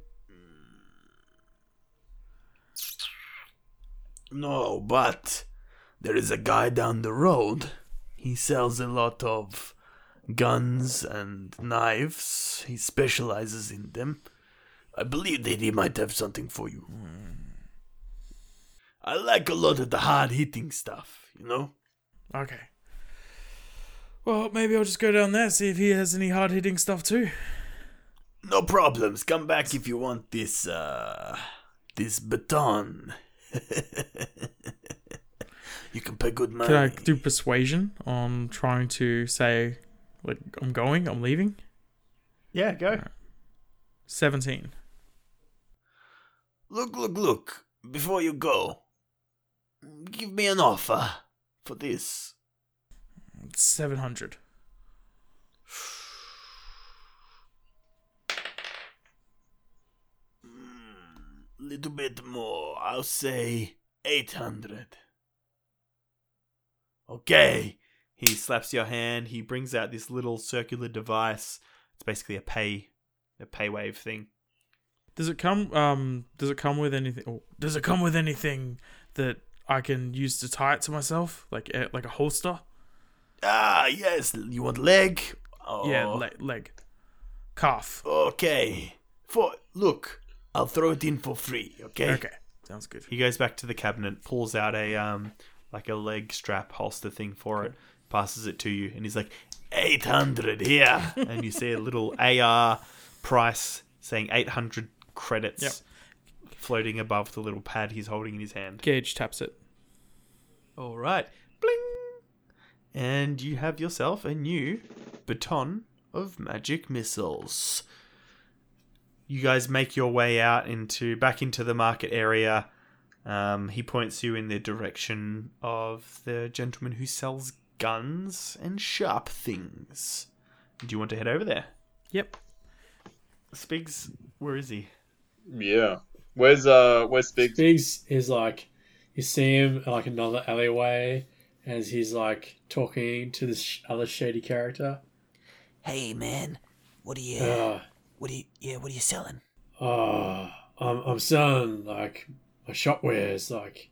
No, but there is a guy down the road. He sells a lot of guns and knives. He specializes in them. I believe that he might have something for you. I like a lot of the hard hitting stuff, you know? okay. Well, maybe I'll just go down there see if he has any hard hitting stuff too. No problems. Come back if you want this, uh, this baton. you can pay good money. Can I do persuasion on trying to say like I'm going, I'm leaving? Yeah, go. Seventeen. Look, look, look. Before you go, give me an offer for this. Seven hundred. Little bit more. I'll say 800. Okay. He slaps your hand. He brings out this little circular device. It's basically a pay, a pay wave thing. Does it come? Um, does it come with anything? Oh, does it come with anything that I can use to tie it to myself, like a, like a holster? Ah, yes. You want leg? Oh, Yeah, leg, leg, calf. Okay. For look, I'll throw it in for free. Okay. Okay, sounds good. He goes back to the cabinet, pulls out a um like a leg strap holster thing for it, passes it to you, and he's like, 800 here. and you see a little AR price saying 800 credits Yep. Floating above the little pad he's holding in his hand. Gage taps it. All right, bling, and you have yourself a new baton of magic missiles. You guys make your way out into back into the market area. Um, he points you in the direction of the gentleman who sells guns and sharp things. Do you want to head over there? Yep. Spigs, where is he? Yeah. Where's uh Where's Big? Spigs is like, you see him like another alleyway as he's like talking to this other shady character. hey, man. What are you, Uh, what are you, yeah, what are you selling? oh, I'm, I'm selling like my shop wares. Like,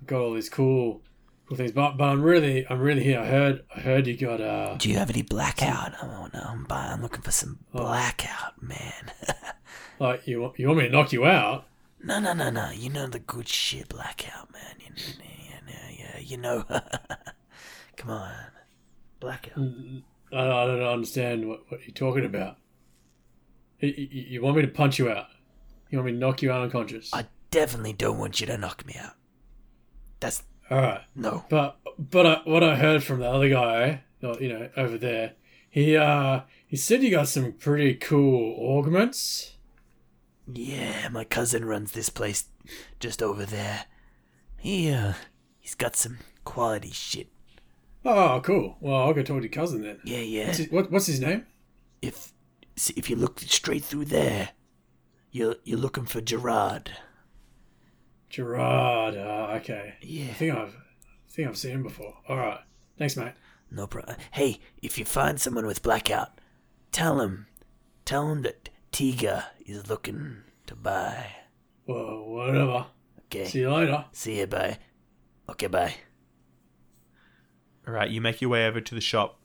I've got all these cool, cool things. But, but I'm really, I'm really here. I heard, I heard you got uh, Do you have any blackout? Oh, no, I'm buying. I'm looking for some Oh. blackout, man. like you, you want me to knock you out? No, no, no, no. You know the good shit blackout, man. You, you, you, yeah, you know. Come on. Blackout. I, I don't understand what, what you're talking about. You, you, you want me to punch you out? You want me to knock you out unconscious? I definitely don't want you to knock me out. That's All right. no. But but I, what I heard from the other guy, you know, over there, he uh he said you got some pretty cool augments. Yeah, my cousin runs this place just over there. He uh he's got some quality shit. Oh, cool. Well, I'll go talk to your cousin then. Yeah, yeah. What's his, what, what's his name? If if you look straight through there, you're you're looking for Gerard. Gerard. Uh, okay. Yeah. I think I've I think I've seen him before. All right. Thanks, mate. No problem. Hey, if you find someone with blackout, tell him, tell him that Tiga is looking to buy. Well, whatever. Okay. See you later. See you. Bye. Okay. Bye. All right, you make your way over to the shop.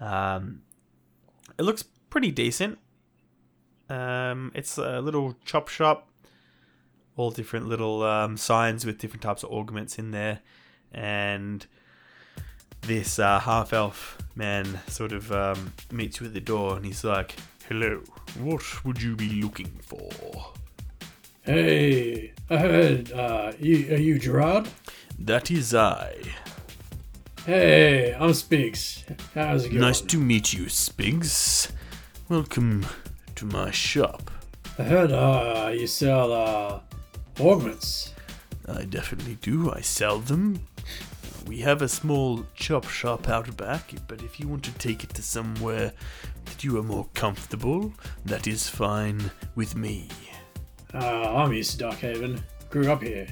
Um, it looks pretty decent. Um, it's a little chop shop, all different little um, signs with different types of augments in there, and this uh, half elf man sort of um, meets you at the door, and he's like, "Hello, what would you be looking for?" Hey, I heard. Uh, you are you Gerard? That is I. Hey, I'm Spigs. How's it going? Nice to meet you, Spigs. Welcome to my shop. I heard uh, you sell uh, augments. I definitely do. I sell them. We have a small chop shop out back, but if you want to take it to somewhere that you are more comfortable, that is fine with me. Uh, I'm used to Darkhaven. Grew up here.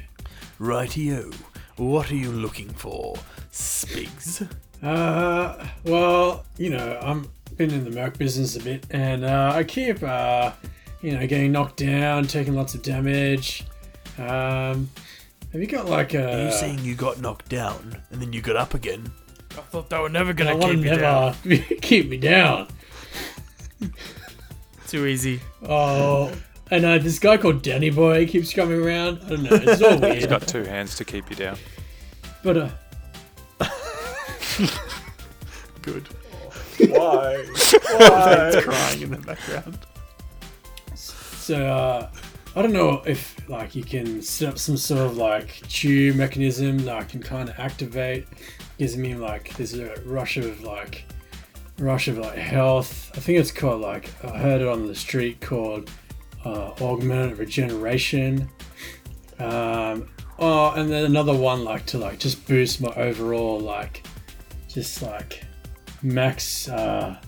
Rightio. What are you looking for, Spigs? Uh, well, you know, I'm been in the merc business a bit, and uh, I keep, uh, you know, getting knocked down, taking lots of damage. Um, have you got like a? Are you saying you got knocked down and then you got up again? I thought they were never gonna want keep to you down. keep me down? Too easy. Oh, and uh, this guy called Danny Boy keeps coming around. I don't know. It's all He's weird. got two hands to keep you down. But uh, Good. Why? Why? Crying in the background. So uh, I don't know if like you can set up some sort of like chew mechanism that I can kind of activate. Gives me like there's a rush of like rush of like health. I think it's called like I heard it on the street called uh, augmented regeneration. Um, oh, and then another one like to like just boost my overall like just like max uh,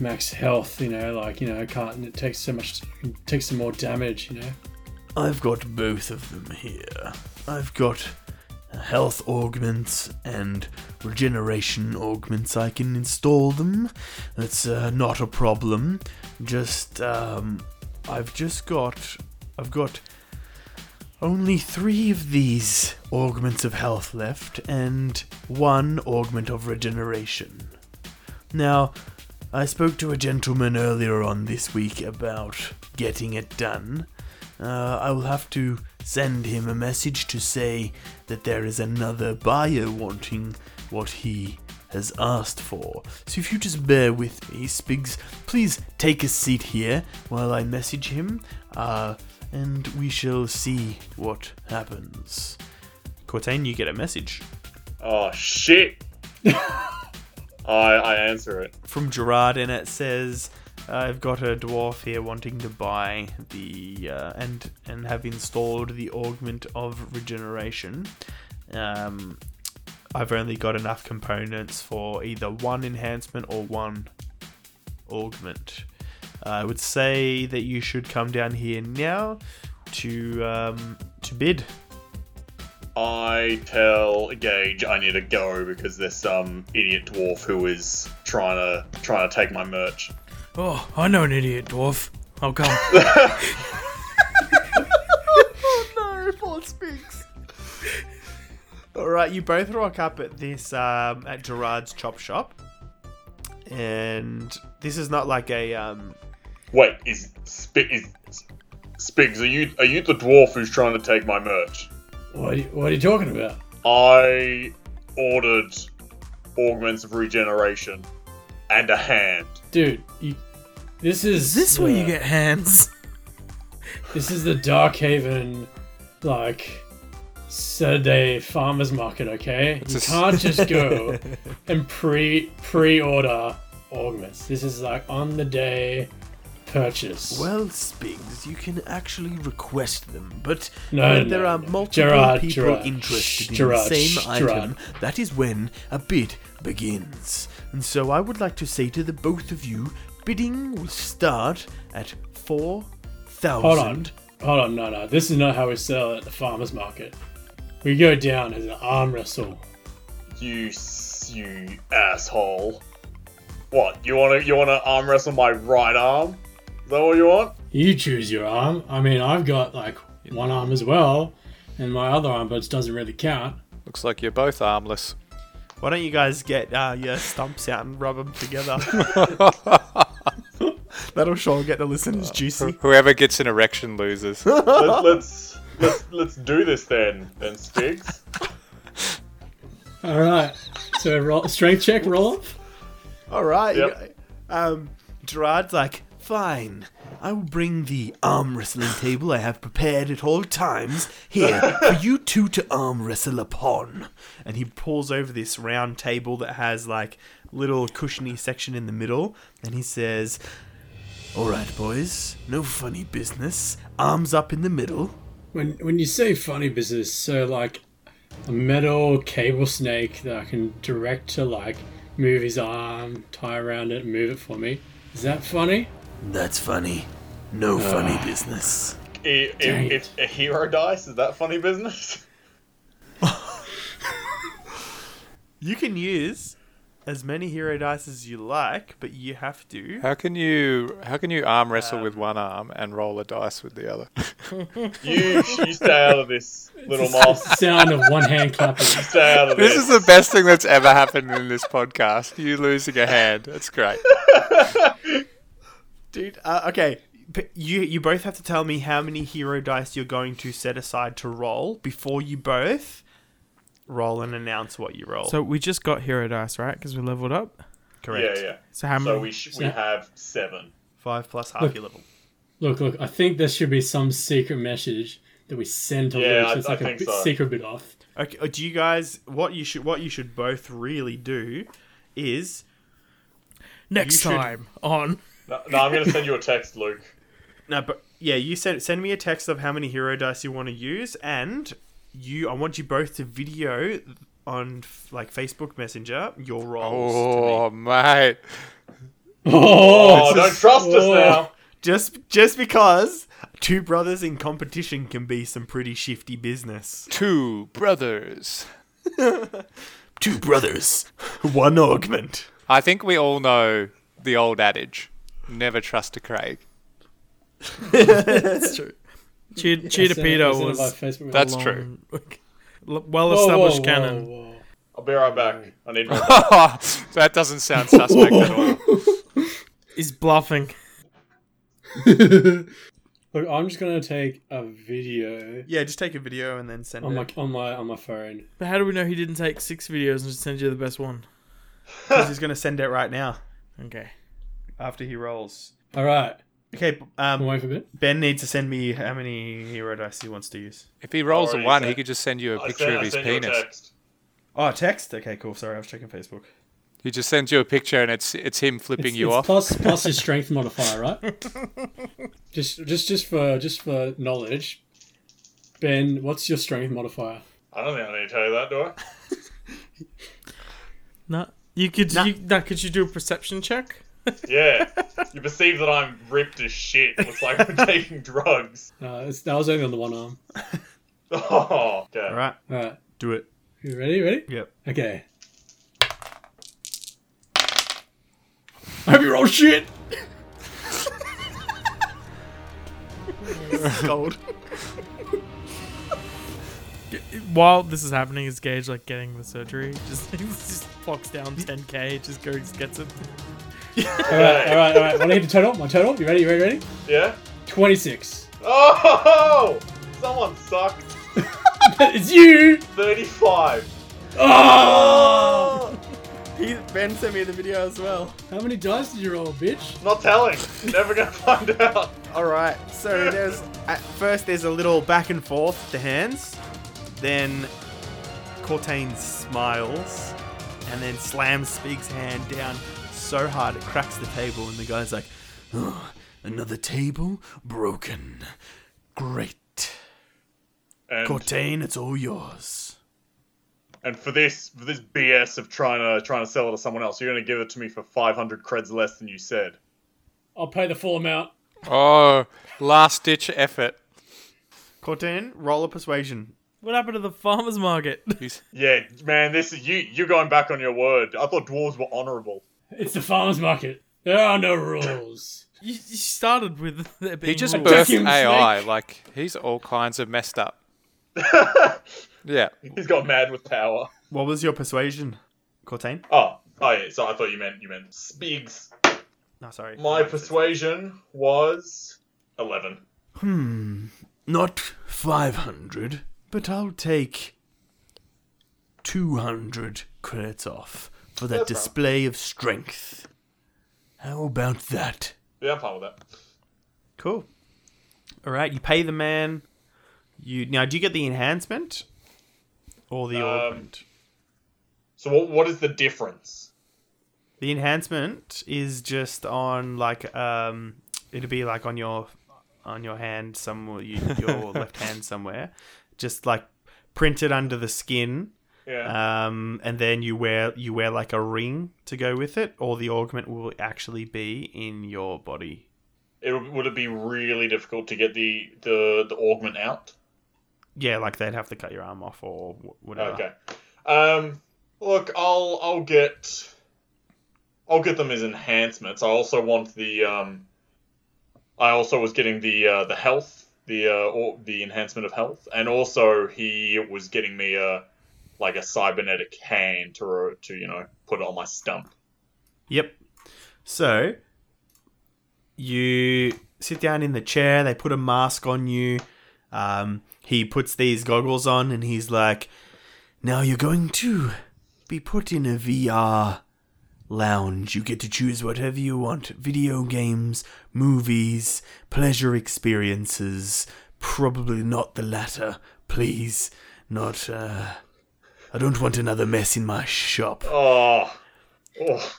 max health. You know, like you know, I can't. It takes so much. It takes some more damage. You know. I've got both of them here. I've got health augments and regeneration augments. I can install them. That's uh, not a problem. Just, um, I've just got. I've got only three of these augments of health left and one augment of regeneration. Now, I spoke to a gentleman earlier on this week about getting it done. Uh, I will have to send him a message to say that there is another buyer wanting what he has asked for. So if you just bear with me, Spigs, please take a seat here while I message him, uh, and we shall see what happens. Cortain, you get a message Oh shit! I I answer it. from Gerard, and it says, "I've got a dwarf here wanting to buy the uh, and and have installed the augment of regeneration. Um, I've only got enough components for either one enhancement or one augment. I would say that you should come down here now to um, to bid. I tell Gage I need to go because there's some idiot dwarf who is trying to trying to take my merch. Oh, I know an idiot dwarf. I'll come. Oh no, Paul speaks. All right, you both rock up at this um, at Gerard's chop shop, and this is not like a um, Wait, is Spig is Spigs? Are you are you the dwarf who's trying to take my merch? What are you, what are you talking about? I ordered augments of regeneration and a hand. Dude, you This is Is this where you get hands? This is the Dark Haven, like Saturday farmers market. Okay, It's you a s- can't just go and pre pre order augments. This is like on the day purchase. Well, Spigs, you can actually request them, but No, when no, there are no. multiple Gerard, people Gerard, interested shh, in Gerard, the shh, same item, Gerard. that is when a bid begins. And so I would like to say to the both of you, bidding will start at four thousand. Hold on, hold on. No, no. This is not how we sell at the farmers market. We go down as an arm wrestle. You, you asshole. What? You wanna you wanna arm wrestle my right arm? Is that what you want? You choose your arm. I mean, I've got like one arm as well, and my other arm, but it doesn't really count. Looks like you're both armless. Why don't you guys get uh, your stumps out and rub them together? That'll sure get the listeners juicy. Whoever gets an erection loses. Let, let's let's let's do this then, then Spigs. All right. So roll, strength check, roll off. All right. Yep. Um, Gerard's like, fine. I will bring the arm wrestling table I have prepared at all times here for you two to arm wrestle upon. and he pulls over this round table that has like little cushiony section in the middle, and he says, All right, boys, no funny business. Arms up in the middle. When when you say funny business, so like a metal cable snake that I can direct to like move his arm, tie around it, move it for me. Is that funny? That's funny. No uh. funny business. I- Dang If, if a hero dice, is that funny business? "You can use as many hero dice as you like, but you have to." How can you how can you arm wrestle um. with one arm and roll a dice with the other? You you stay out of this, little moth. Sound of one hand clapping. Stay out of This this. is the best thing that's ever happened in this podcast. You losing a hand. That's great. Dude, uh, okay. You you both have to tell me how many hero dice you're going to set aside to roll before you both roll and announce what you roll. So we just got hero dice, right? Because we leveled up. correct. Yeah, yeah. So how many? So we sh- we have seven. Five plus half Look. your level. Look, look. I think there should be some secret message that we send to Yeah, Luke. I- It's I like a think bit so. secret bit off. Okay, uh, do you guys what you should what you should both really do is Next you should- time on. No, no, I'm gonna send you a text, Luke. no, but yeah, you send send me a text of how many hero dice you want to use, and you I want you both to video on like Facebook Messenger your rolls. to me. Oh mate. Oh, don't trust us oh. now. Just just because two brothers in competition can be some pretty shifty business. Two brothers. Two brothers. One augment. I think we all know the old adage. Never trust a Craig. That's true. Cheetah, I Cheetah sent- I Peter sent was Facebook. That's a true. well Whoa, whoa, established canon. whoa. I'll be right back. I need more. that doesn't sound suspect at all. Is bluffing. Look, I'm just gonna take a video Yeah, just take a video and then send on my it. on my on my phone. But how do we know he didn't take six videos and just send you the best one? Because he's gonna send it right now Okay. After he rolls. All right, Okay, I'm um, waiting for a bit. Ben needs to send me how many hero dice he wants to use. If he rolls a Already one, he sent- could just send you a I picture sent, of I his sent you a penis. text. Oh, text. Okay, cool. Sorry, I was checking Facebook. He just sends you a picture and it's it's him flipping It's, you it's off. plus plus his strength modifier, right? just just just for just for knowledge. Ben, what's your strength modifier? I don't think I need to tell you that, do I? No. You could Nah. you nah, could you do a perception check? Yeah. you perceive that I'm ripped as shit. Looks like I'm taking drugs. Uh, it's, that was only on the one arm. Oh, okay. All right, All right, do it. you ready? Ready? Yep. Okay. I hope you roll shit. Gold. While this is happening, is Gage like getting the surgery? Just just clocks down 10k, just goes gets it. All right, all right, all right. What do I hit the total? My total. You ready? You ready? Ready? Yeah? Twenty six. Oh! Someone sucked. it's you. 35. Oh! He, ben sent me the video as well. How many dice did you roll, bitch? Not telling. Never gonna find out. All right. So there's at first there's a little back and forth with the hands, then Cortain smiles, and then slams Spig's hand down so hard it cracks the table, and the guy's like, Oh, another table broken. Great. And, Cortain, it's all yours. and for this for this BS of trying to trying to sell it to someone else, you're gonna give it to me for 500 creds less than you said. I'll pay the full amount. Oh, last ditch effort. Cortain, roll a persuasion. What happened to the farmer's market? Yeah, man, this is you. You're going back on your word. I thought dwarves were honourable. It's the farmer's market. There are no rules. you, you started with there being He just rules. birthed Vacuum AI. snake. Like he's all kinds of messed up. Yeah. He's got mad with power. What was your persuasion, Cortain? Oh, oh yeah. So I thought you meant you meant Spigs. No, sorry. My persuasion was 11. Hmm. Not 500, but I'll take 200 credits off for that display of strength. How about that? Yeah, I'm fine with that. Cool. All right, you pay the man. You now do you get the enhancement or the Um, augment? So what what is the difference? The enhancement is just on like um, it'll be like on your on your hand somewhere, you, your left hand somewhere, just like printed under the skin. Yeah. Um, and then you wear you wear like a ring to go with it, or the augment will actually be in your body. it would it be really difficult to get the the the augment out? Yeah, like they'd have to cut your arm off or whatever. Okay. Um. Look, I'll I'll get I'll get them as enhancements. I also want the um. I also was getting the uh, the health, the uh, or the enhancement of health, and also he was getting me a like a cybernetic hand to to you know put it on my stump. Yep. So you sit down in the chair. They put a mask on you. Um, he puts these goggles on, and he's like, Now you're going to be put in a VR lounge. You get to choose whatever you want video games, movies, pleasure experiences. Probably not the latter, please. Not, uh. I don't want another mess in my shop. Oh. Oh.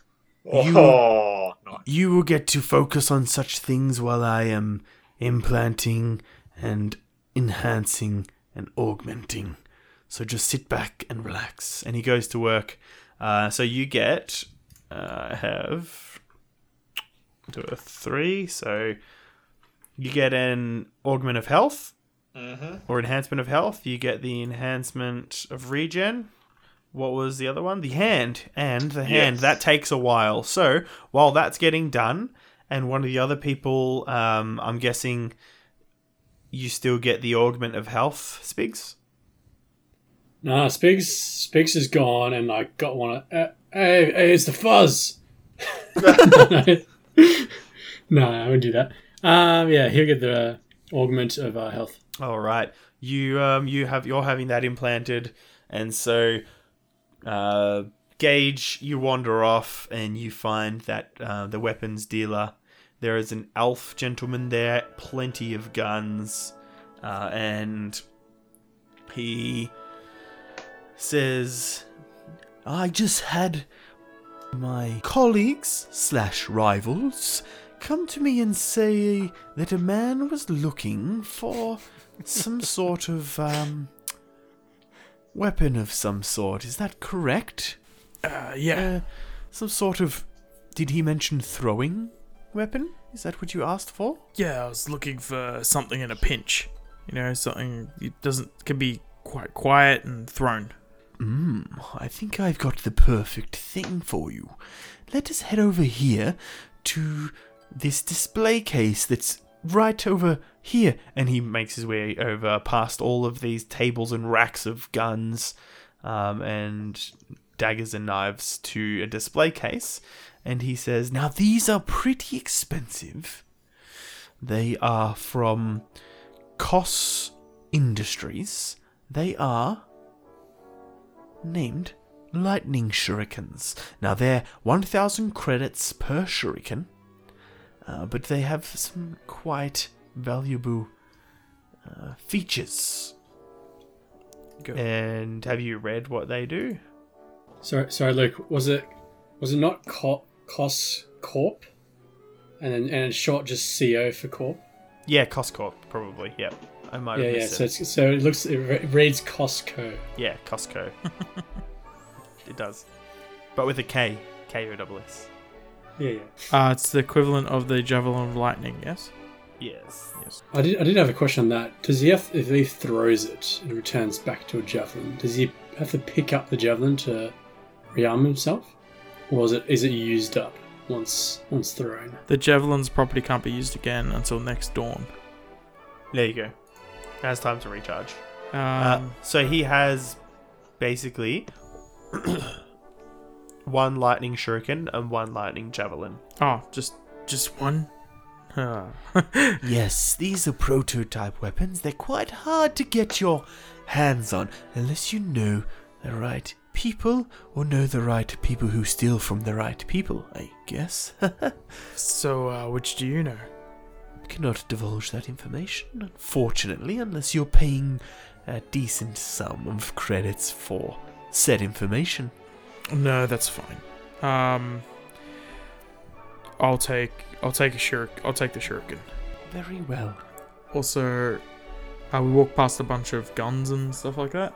You- Oh. You will get to focus on such things while I am implanting and enhancing and augmenting. So just sit back and relax. And he goes to work. Uh, so you get, uh, I have do a three. So you get an augment of health Mm-hmm. or enhancement of health. You get the enhancement of regen. What was the other one? The hand and the hand. Yes. That takes a while. So while that's getting done, and one of the other people, um, I'm guessing, you still get the augment of health, Spigs. Nah, Spigs Spigs is gone, and I got one. Of, uh, hey, hey, it's the fuzz. no, I wouldn't do that. Um, yeah, he'll get the augment of our health. All right, you um you have you're having that implanted, and so uh, Gage, you wander off and you find that uh, the weapons dealer. There is an elf gentleman there, plenty of guns, uh, and he says, I just had my colleagues slash rivals come to me and say that a man was looking for some sort of um, weapon of some sort. Is that correct? Uh, yeah. Uh, some sort of. Did he mention throwing weapon? Is that what you asked for? Yeah, I was looking for something in a pinch. You know, something it doesn't can be quite quiet and thrown. Mmm, I think I've got the perfect thing for you. Let us head over here to this display case that's right over here. and he makes his way over past all of these tables and racks of guns um, and daggers and knives to a display case. And he says, Now, these are pretty expensive. They are from Koss Industries. They are named lightning shurikens. Now they're 1,000 credits per shuriken, uh, but they have some quite valuable uh, features. And have you read what they do? Sorry, sorry, Luke. Was it was it not Co- Koss Corp, and then and short just CO for Corp? Yeah, Koss Corp probably. Yep. I might Yeah, have yeah. missed So it. it's, so it looks it re- reads Costco. Yeah, Costco. it does. But with a K. K O double S. Yeah, yeah. Uh, it's the equivalent of the javelin of lightning. Yes. Yes. Yes. I did I did have a question on that. Does he have if he throws it and returns back to a javelin? Does he have to pick up the javelin to rearm himself, or is it is it used up once once thrown? The javelin's property can't be used again until next dawn. There you go. Has time to recharge. Um, Uh, so he has basically one lightning shuriken and one lightning javelin. oh, just just one. Yes, these are prototype weapons. They're quite hard to get your hands on unless you know the right people or know the right people who steal from the right people, I guess. so, uh, which do you know? Cannot divulge that information, unfortunately, unless you're paying a decent sum of credits for said information. No, that's fine. Um, I'll take I'll take a shuriken. I'll take the shuriken. Very well. Also, uh, we walk past a bunch of guns and stuff like that.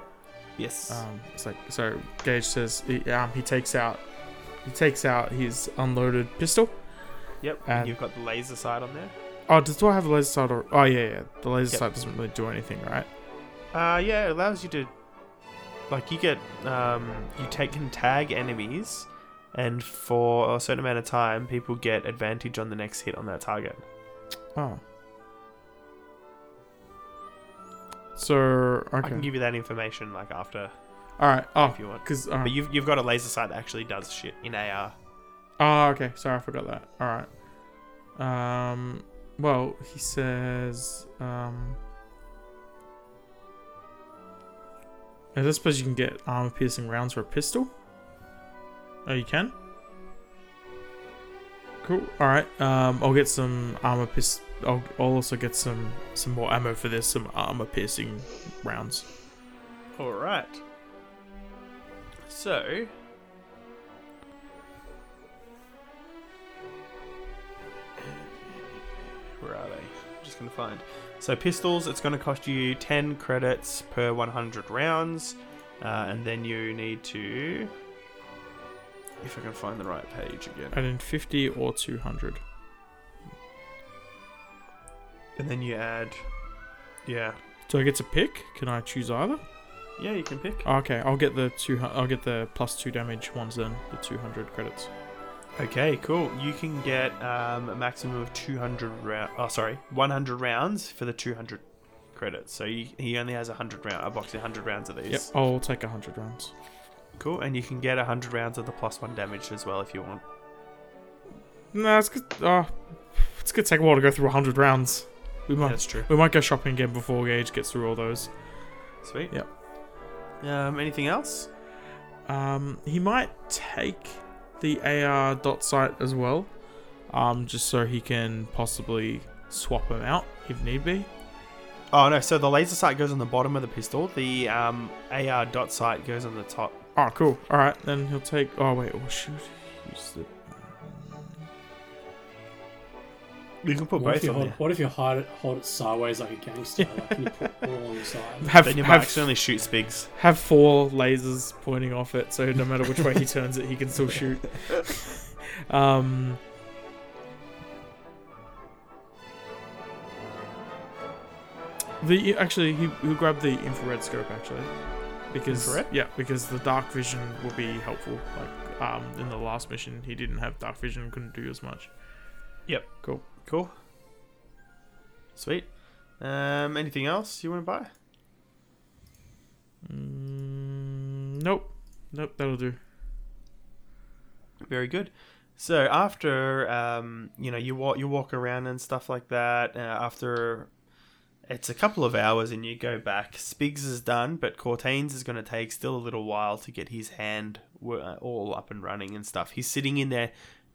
Yes. Um, it's like so. Gage says he, um, he takes out he takes out his unloaded pistol. yep. and- you've got the laser sight on there. Oh, does do I have a laser sight? Or, oh yeah, yeah. The laser Yep. sight doesn't really do anything, right? Uh, yeah, it allows you to, like, you get, um, you take can tag enemies, and for a certain amount of time, people get advantage on the next hit on that target. Oh. So okay. I can give you that information like after All right. Oh, if you want. because But you've you've got a laser sight that actually does shit in AR. Oh, okay. Sorry, I forgot that. All right. Um. Well, he says. Um. I suppose you can get armor-piercing rounds for a pistol. Oh, you can. Cool. All right. Um. I'll get some armor pist. I'll, I'll also get some some more ammo for this. Some armor-piercing rounds. All right. So. Where are they? I'm just gonna find. So pistols, it's gonna cost you 10 credits per 100 rounds, uh, and then you need to. If I can find the right page again. Add in fifty or two hundred. And then you add. Yeah. Do I get to pick? Can I choose either? Yeah, you can pick. Okay, I'll get the two. I'll get the plus two damage ones then. The two hundred credits. Okay, cool. You can get um, a maximum of 200 round. Oh, sorry, 100 rounds for the 200 credits. So you, he only has 100 round, a box of 100 rounds of these. Yep, I'll take hundred rounds. Cool, and you can get 100 rounds of the plus one damage as well if you want. No, it's good. Oh, it's gonna take a while to go through hundred rounds. We might. that's true. We might go shopping again before Gage gets through all those. Sweet. Yep. Um, anything else? Um, he might take the AR dot sight as well, um, just so he can possibly swap them out if need be. Oh no, so the laser sight goes on the bottom of the pistol. The um, AR dot sight goes on the top. Oh, cool. All right, then he'll take. Oh wait, oh shoot, use the. You can put What if both you on hold, there. what if you hold it, hold it sideways like a gangster? like can you put all on the side? Have Then you might have, accidentally shoot Spigs. have four lasers pointing off it, so no matter which way he turns it, he can still shoot. um. The actually he he'll grab the infrared scope actually, because Infrared? yeah because the dark vision will be helpful. Like um in the last mission he didn't have dark vision couldn't do as much. Yep. Cool. Cool. Sweet. Um, anything else you want to buy? Mm, nope, nope that'll do. Very good. So after um, you know you walk you walk around and stuff like that. Uh, after It's a couple of hours and you go back. Spigs is done, but Cortains is going to take still a little while to get his hand all up and running and stuff. He's sitting in there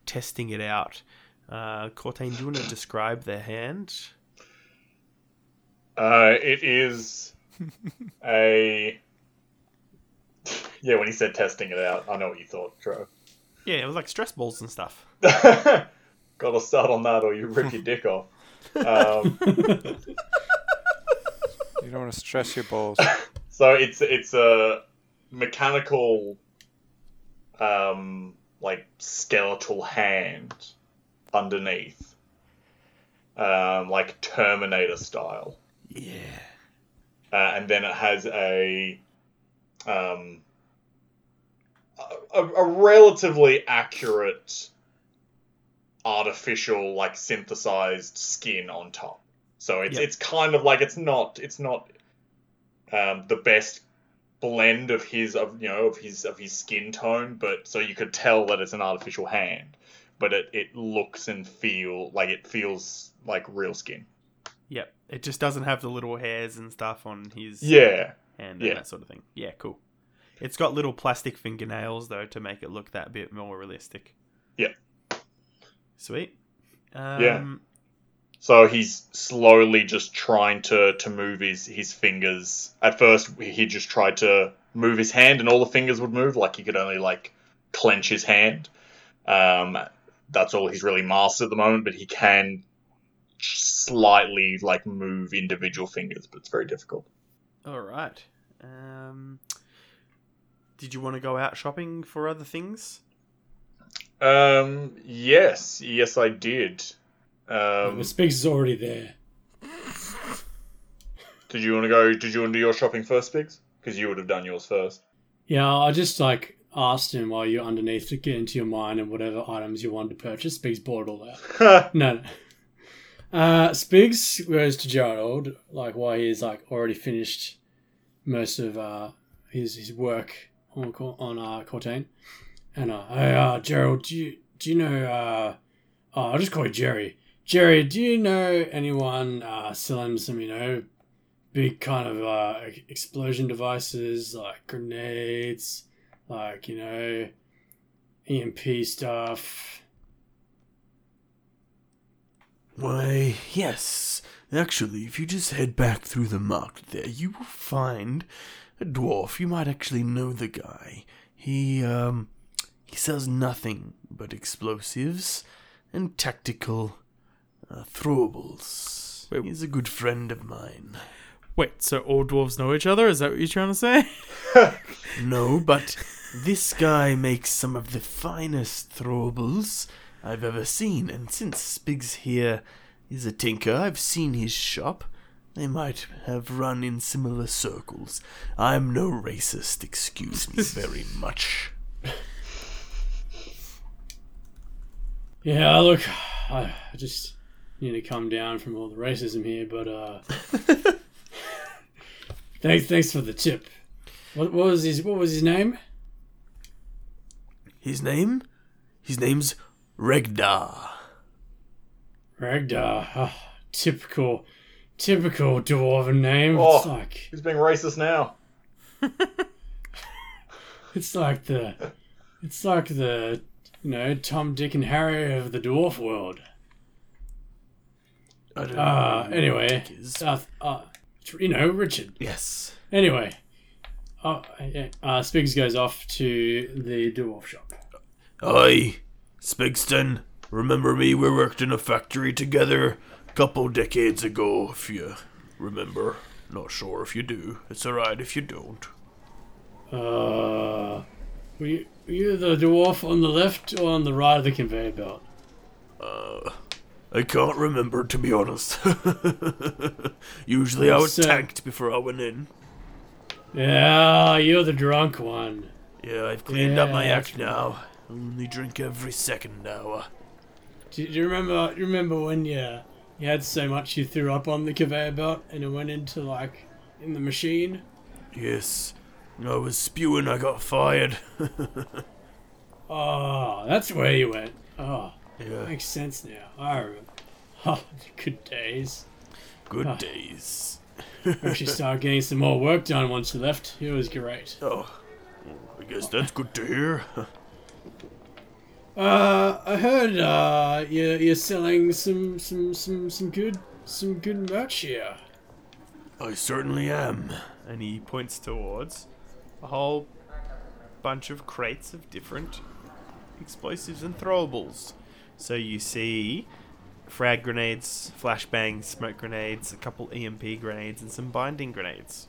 testing it out. Uh, Cortain, do you want to describe the hand? Uh, it is a. Yeah, when he said testing it out, I know what you thought, Tro. Yeah, it was like stress balls and stuff. Gotta start on that, or you rip your dick off. Um, You don't want to stress your balls. so it's it's a mechanical, um, like skeletal hand underneath, um, like Terminator style. Yeah. uh, and then it has a um, a, a relatively accurate artificial like synthesized skin on top so it's Yep. it's kind of like it's not it's not um, the best blend of his of you know of his of his skin tone but so you could tell that it's an artificial hand but it, it looks and feel like it feels like real skin Yep. It just doesn't have the little hairs and stuff on his yeah hand and yeah. that sort of thing. Yeah, cool. It's got little plastic fingernails though to make it look that bit more realistic. Yeah. Sweet. Um, Yeah. So he's slowly just trying to, to move his, his fingers. At first, he just tried to move his hand, and all the fingers would move. Like he could only like clench his hand. Um, that's all he's really mastered at the moment. But he can slightly like move individual fingers, but it's very difficult. All right. Um, did you want to go out shopping for other things? Um, yes, yes, I did. Um, the Spigs is already there. did you want to go? Did you want to do your shopping first, Spigs? Because you would have done yours first. Yeah, I just like asked him while you're underneath to get into your mind and whatever items you wanted to purchase. Spigs bought it all out. No, no. Uh, Spigs goes to Gerald, like while he's like already finished most of uh, his his work on on uh, Cortain, and uh, hey, uh, Gerald, do you do you know? Uh, oh, I'll just call you Jerry. Jerry, do you know anyone uh, selling some, you know, big kind of uh, explosion devices like grenades, like you know, EMP stuff? Why, yes. Actually, if you just head back through the market there, you will find a dwarf. You might actually know the guy. He, um, he sells nothing but explosives and tactical uh, throwables. Wait. He's a good friend of mine. Wait, so all dwarves know each other? Is that what you're trying to say? No, but this guy makes some of the finest throwables I've ever seen, and since Spigs here is a tinker, I've seen his shop. They might have run in similar circles. I'm no racist, excuse me very much. Yeah, look, I I just need to come down from all the racism here, but uh, thanks, thanks for the tip. What, what was his What was his name? His name? His name's Regdar. Ragdar. Ah, typical, typical dwarven name. Oh. It's like Who's being racist now? it's like the, it's like the, you know, Tom, Dick, and Harry of the dwarf world. I don't Uh, know anyway, uh, uh, you know, Richard. yes. Anyway, uh, yeah, uh, Spigs goes off to the dwarf shop. Aye, Spigston. Remember me? We worked in a factory together a couple decades ago, if you remember. Not sure if you do. It's alright if you don't. Uh, were you, were you the dwarf on the left or on the right of the conveyor belt? Uh, I can't remember, to be honest. Usually I was So- tanked before I went in. Yeah, you're the drunk one. Yeah, I've cleaned up my act now. I only drink every second hour. Do, do you remember? Do you remember when you you had so much you threw up on the conveyor belt and it went into like in the machine? Yes. I was spewing, I got fired. Oh, that's where you went. Oh, yeah. makes sense now. I remember. Oh, good days. Good Ah. days. Actually, started getting some more work done once you left. It was great. Oh, I guess that's good to hear. Uh, I heard uh, you're, you're selling some some some some good some good merch here. I certainly am. and he points towards a whole bunch of crates of different explosives and throwables. So you see frag grenades, flashbangs, smoke grenades, a couple EMP grenades, and some binding grenades.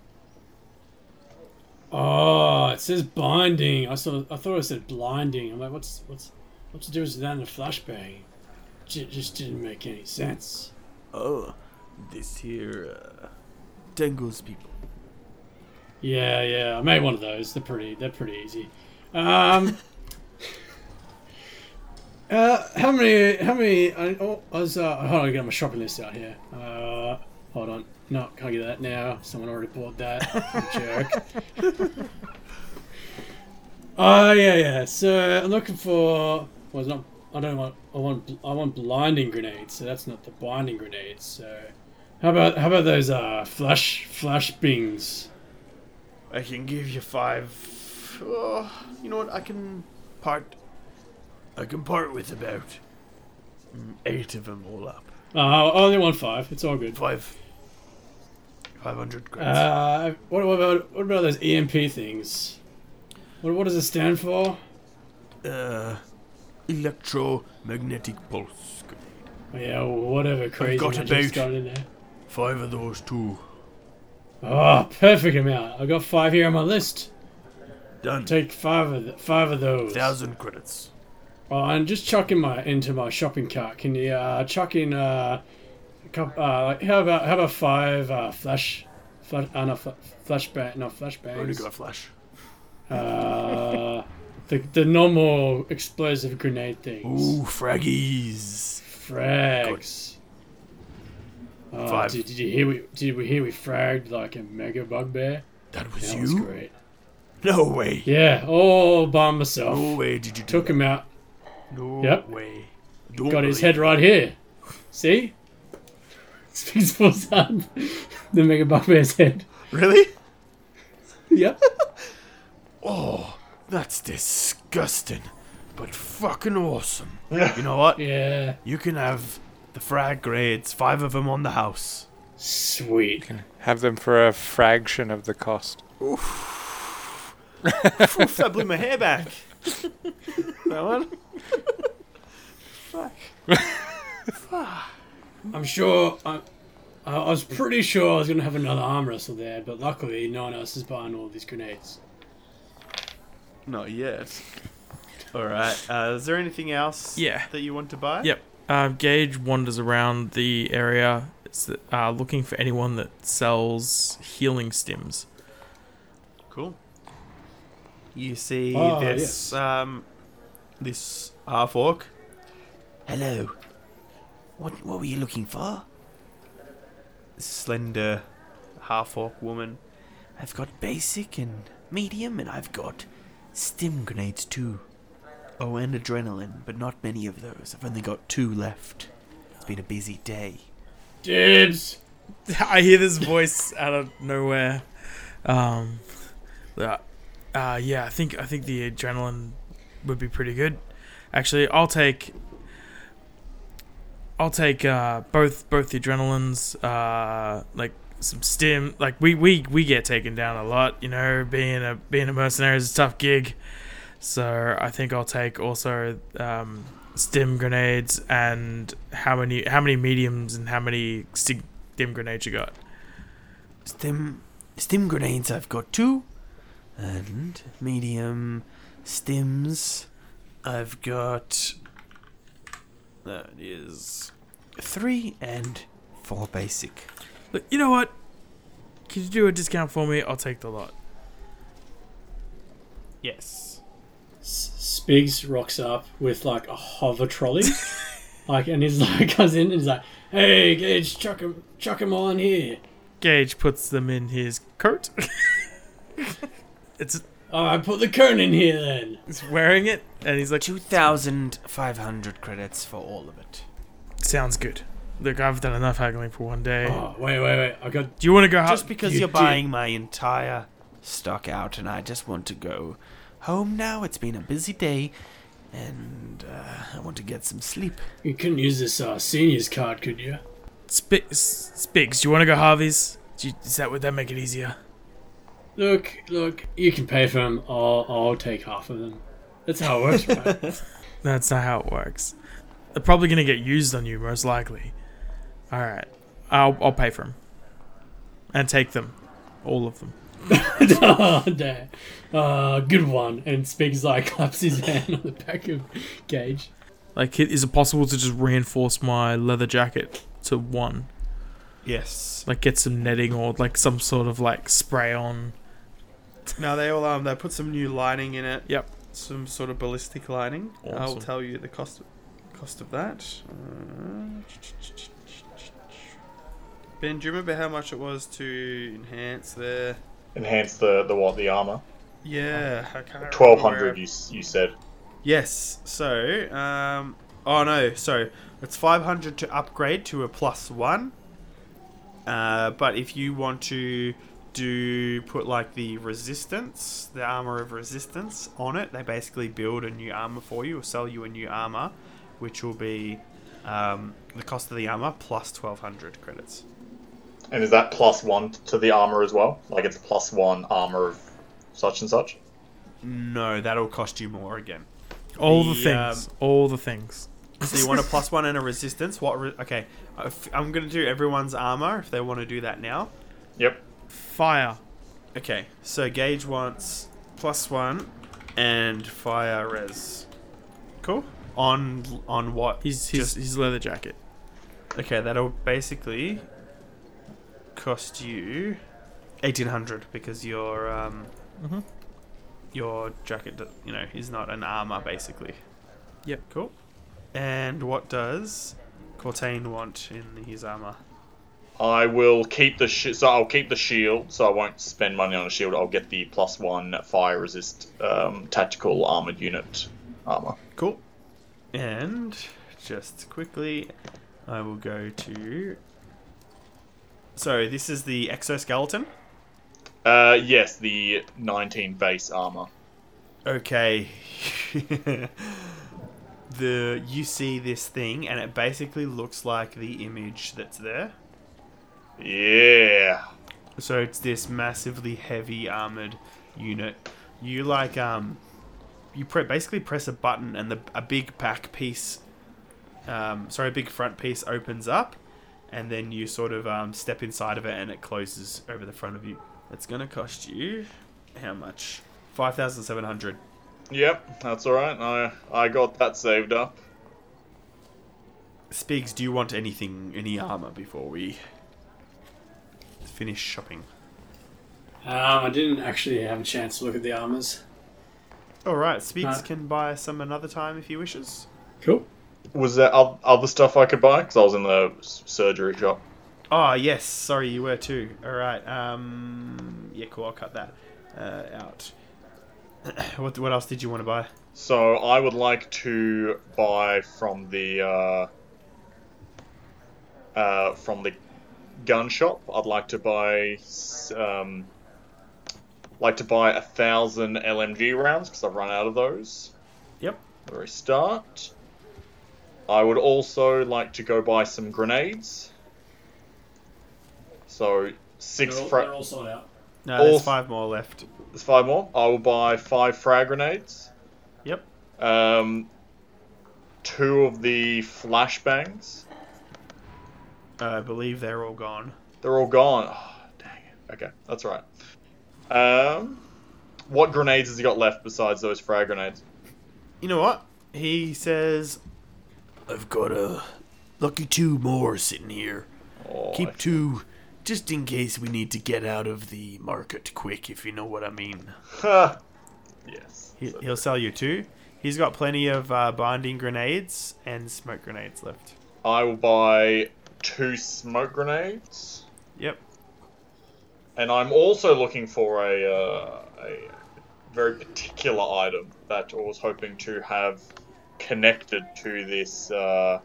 Oh, it says binding. I saw. I thought it said blinding. I'm like, what's what's what's the difference with that and a flashbang? J- just didn't make any sense. Oh, this here uh, tangles people. Yeah, yeah. I made one of those. They're pretty. They're pretty easy. Um. uh, how many? How many? I, oh, I was. Uh, hold on, I got my shopping list out here. Uh, hold on. No, can't get that now. Someone already bought that. Jerk. Oh yeah, yeah. So I'm looking for. Well, it's not. I don't want. I want. I want blinding grenades. So that's not the blinding grenades. So, how about how about those uh flash flash bings? I can give you five. Oh, you know what? I can part. I can part with about eight of them all up. Uh, I only want five. It's all good. Five. Five hundred grams. Uh, what, what about what about those EMP things? What what does it stand for? Uh, electromagnetic pulse. Oh, yeah, whatever crazy got magic's about- got in there. Five of those too. Oh, perfect amount. I've got five here on my list. Done. Take five of th- five of those. Thousand credits. Oh, and just chuck in my into my shopping cart. Can you uh, chuck in uh, a couple, uh, like how about how about five uh, flash, flash, uh, no, fl- flashbang, no Already flashbangs. got flash. Uh, the the normal explosive grenade things. Ooh, fraggies. Frags. Oh, Five. Did, did you hear we did we hear we fragged like a Mecha Bugbear? That was That was great. No way. Yeah, all by myself. No way did you do Took him out. That. No Yep. way. Don't Got his head right here. See? Speaks for son. The Mecha Bugbear's head. Really? Yep. Oh, that's disgusting, but fucking awesome. you know what? Yeah. You can have the frag grades, five of them on the house. Sweet. Can Have them for a fraction of the cost. Oof, that blew my hair back. That one? Fuck. Fuck. I'm sure. I, I was pretty sure I was gonna have another arm wrestle there, but luckily no one else is buying all these grenades. Not yet. Alright, uh, is there anything else Yeah. that you want to buy? Yep. Uh, Gage wanders around the area, uh, looking for anyone that sells healing stims. Cool. You see Ah, this yes. um this half orc. Hello. What what were you looking for? slender half orc woman. I've got basic and medium, and I've got stim grenades too. Oh, and adrenaline, but not many of those. I've only got two left. It's been a busy day. Dibs. I hear this voice out of nowhere. Um, uh, yeah, I think I think the adrenaline would be pretty good. Actually, I'll take. I'll take uh, both both the adrenalines, uh, like some stim. Like we, we we get taken down a lot, you know. Being a being a mercenary is a tough gig, so I think I'll take also um, stim grenades and how many how many mediums and how many stim grenades you got. Stim stim grenades I've got two, and medium stims I've got That is three and four basic. Look, you know what? Could you do a discount for me? I'll take the lot. yes. S- Spigs rocks up with like a hover trolley, like, and he's like comes in and he's like, "Hey, Gage, chuck him, chuck him all in here." Gage puts them in his coat. it's All right, put the cone in here then. he's wearing it, and he's like, Two thousand five hundred credits for all of it. "Sounds good." Look, I've done enough haggling for one day. Oh, wait, wait, wait. I got. Do you want to go? ha- Just because you you are did- buying my entire stock out, and I just want to go home now. It's been a busy day, and uh, I want to get some sleep. You couldn't use this uh, seniors card, could you? Sp- Spigs, do you want to go Harvey's? Do you, is that would that make it easier? Look, look. You can pay for them. I'll, I'll take half of them. That's how it works, right? That's not how it works. They're probably gonna get used on you, most likely. All right, I'll I'll pay for them and take them, all of them. oh, damn. Uh, good one. And Spigs like claps his hand on the back of Gage. Like, is it possible to just reinforce my leather jacket to one? Yes. Like, get some netting or like some sort of like spray on. Now they all um they put some new lining in it. Yep. Some sort of ballistic lining. I'll tell you the cost cost of that. Uh, ben, do you remember how much it was to enhance their? Enhance the the what the armor. Yeah, I can't remember Twelve where hundred. I- You you said. Yes. So, um, oh no, so it's 500 to upgrade to a plus one. Uh, but if you want to do put like the resistance, the armor of resistance on it, they basically build a new armor for you or sell you a new armor, which will be um, the cost of the armor plus 1200 credits. And is that plus one to the armor as well? Like it's plus one armor of such and such. No, that'll cost you more again. All the, The, things. all the things. So you want a plus one and a resistance? What? Re- okay, I'm gonna do everyone's armor if they want to do that now. Yep. Fire. Okay, so Gage wants plus one and fire res. Cool. On on what? His his, Just- his leather jacket. Okay, that'll basically cost you eighteen hundred because your um Mhm. your jacket, you know, is not an armor basically. Yep. Cool. And what does Cortain want in his armor? I will keep the sh- so I'll keep the shield, so I won't spend money on a shield. I'll get the plus one fire resist um, tactical armored unit armor. Cool. And just quickly, I will go to. So this is the exoskeleton. Uh, yes, the 19 base armor. Okay. the you see this thing, and it basically looks like the image that's there. Yeah. So it's this massively heavy armored unit. You like um, you pre- basically press a button and the a big back piece, um, sorry, a big front piece opens up, and then you sort of um, step inside of it and it closes over the front of you. It's gonna cost you how much? Five thousand seven hundred. Yep, that's all right. I I got that saved up. Spigs, do you want anything, any armor before we finish shopping? Um, I didn't actually have a chance to look at the armors. All right, Spigs Uh, can buy some another time if he wishes. Cool. Was there oth- other stuff I could buy? Because I was in the s- surgery shop. Oh yes, sorry you were too. All right. Um. Yeah, cool. I'll cut that uh, out. what What else did you want to buy? So I would like to buy from the uh, uh, from the gun shop. I'd like to buy um, like to buy a thousand LMG rounds because I've run out of those. Yep. Very start. I would also like to go buy some grenades. So 6 They're all, fra- they're all sold out. No, All- there's five more left. There's five more. I will buy five frag grenades. Yep. Um, two of the flashbangs. Uh, I believe they're all gone. They're all gone. Oh, dang it. Okay, that's right. Um, what grenades has he got left besides those frag grenades? You know what? He says, I've got a lucky two more sitting here. Oh, I- Keep two just in case we need to get out of the market quick, if you know what I mean. Ha. yes. he, So- he'll sell you two. He's got plenty of uh, binding grenades and smoke grenades left. I will buy two smoke grenades, Yep. and I'm also looking for a uh, a very particular item that I was hoping to have connected to this uh,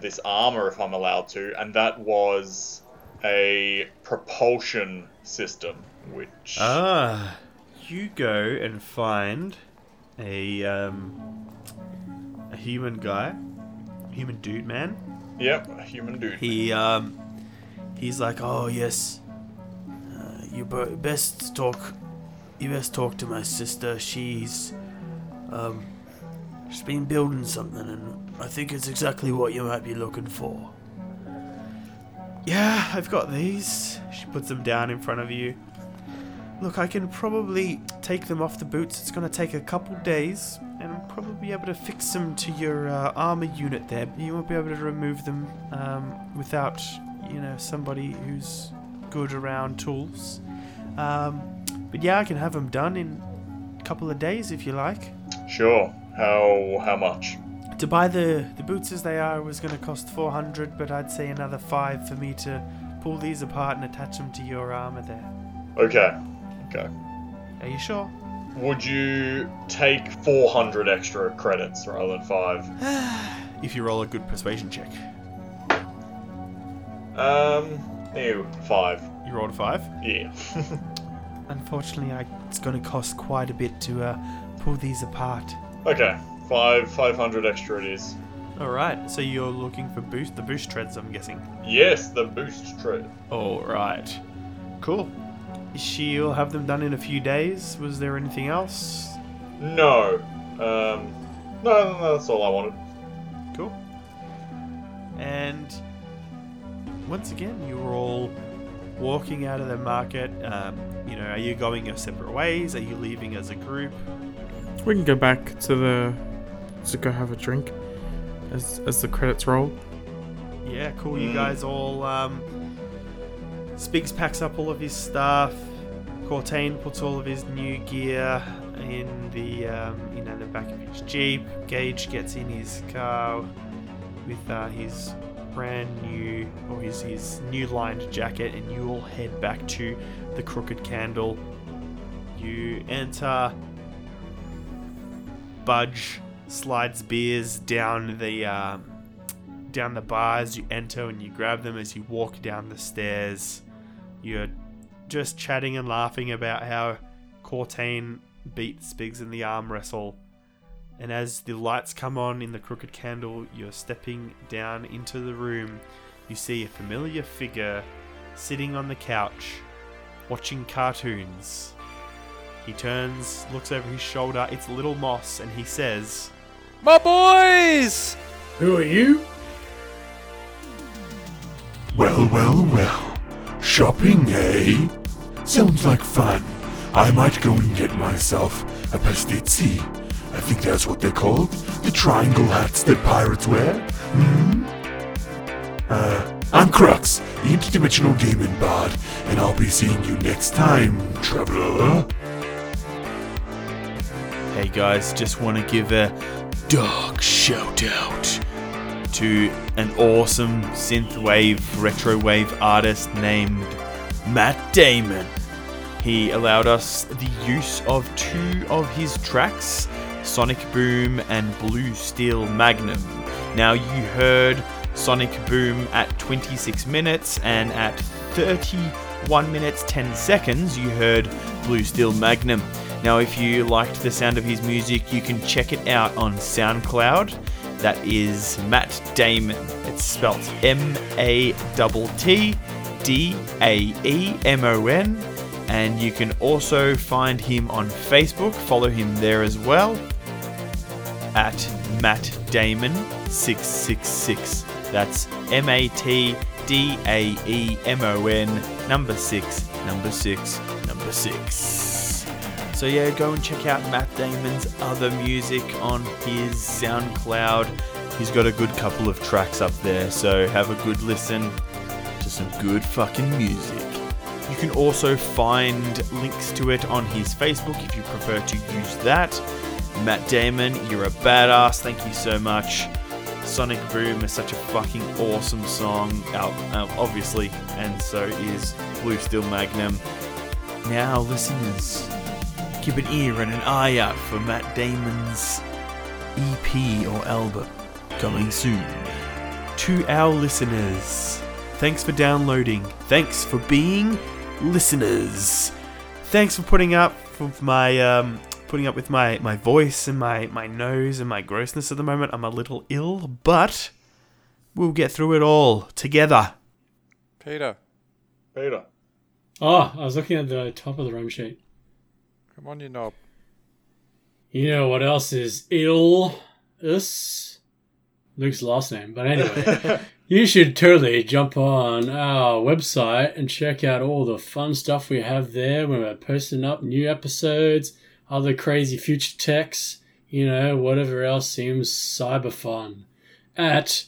this armor if I'm allowed to, and that was a propulsion system, which Ah, you go and find a um, a human guy, human dude man. Yep, a human dude. He um, he's like, oh yes, uh, you be- best talk, you best talk to my sister. She's um, she's been building something, and I think it's exactly what you might be looking for. Yeah, I've got these. She puts them down in front of you. Look, I can probably take them off the boots. It's to take a couple days, and I'll probably be able to fix them to your uh, armor unit there. You won't be able to remove them um, without, you know, somebody who's good around tools. Um, but yeah, I can have them done in a couple of days if you like. Sure. How how much? To buy the, the boots as they are was going to cost 400, but I'd say another 5 for me to pull these apart and attach them to your armor there. Okay. Okay. Are you sure? Would you take 400 extra credits rather than 5? If you roll a good persuasion check. Um, ew, 5. You rolled a 5? Yeah. Unfortunately, I, it's going to cost quite a bit to uh, pull these apart. okay. 5 500 extra it is. Alright, so you're looking for boost the boost treads, I'm guessing. Yes, the boost tread. Alright. Cool. She'll have them done in a few days. Was there anything else? No. Um, no, no, no, that's all I wanted. Cool. And once again, you were all walking out of the market. Um, you know, are you going your separate ways? Are you leaving as a group? We can go back to the to go have a drink as as the credits roll. Yeah, cool. You Mm. guys all. Um, Spigs packs up all of his stuff. Cortain puts all of his new gear in the um, you know the back of his jeep. Gage gets in his car with uh, his brand new or his his new lined jacket, and you all head back to the Crooked Candle. You enter. Budge slides beers down the. Um, down the bars, you enter and you grab them as you walk down the stairs. You're just chatting and laughing about how Cortain beat Spigs in the arm wrestle. And as the lights come on in the crooked candle, you're stepping down into the room. You see a familiar figure sitting on the couch, watching cartoons. He turns, looks over his shoulder. It's Little Moss, and he says, My boys! Who are you? Well, well, well. Shopping, eh? Sounds like fun. I might go and get myself a pastizzi. I think that's what they're called. The triangle hats that pirates wear. Hmm? Uh, I'm Crux, the interdimensional gaming bard, and I'll be seeing you next time, traveler. Hey guys, just want to give a dark shout out to an awesome synthwave, retrowave artist named Mat Daemon. He allowed us the use of two of his tracks, Sonic Boom and Blue Steel Magnum. Now, you heard Sonic Boom at 26 minutes, and at 31 minutes 10 seconds, you heard Blue Steel Magnum. Now, if you liked the sound of his music, you can check it out on SoundCloud. That is Mat Daemon. It's spelled M A T D A E M O N. And you can also find him on Facebook. Follow him there as well at Mat Daemon 666. That's M A T D A E M O N number 6 number 6 number 6. So yeah, go and check out Mat Daemon's other music on his SoundCloud. He's got a good couple of tracks up there, so have a good listen to some good fucking music. You can also find links to it on his Facebook if you prefer to use that. Mat Daemon, you're a badass. Thank you so much. Sonic Boom is such a fucking awesome song, obviously, and so is Blue Steel Magnum. Now, listeners, keep an ear and an eye out for Mat Daemon's EP or album coming soon. to our listeners. Thanks for downloading. Thanks for being listeners. Thanks for putting up with my um, putting up with my, my voice and my, my nose and my grossness at the moment. I'm a little ill, but we'll get through it all together. Peter, Peter. Oh, I was looking at the top of the run sheet. Come on, you knob. You know what else is ill? Us? Luke's last name. But anyway, you should totally jump on our website and check out all the fun stuff we have there when we're posting up new episodes, other crazy future techs, you know, whatever else seems cyber fun. At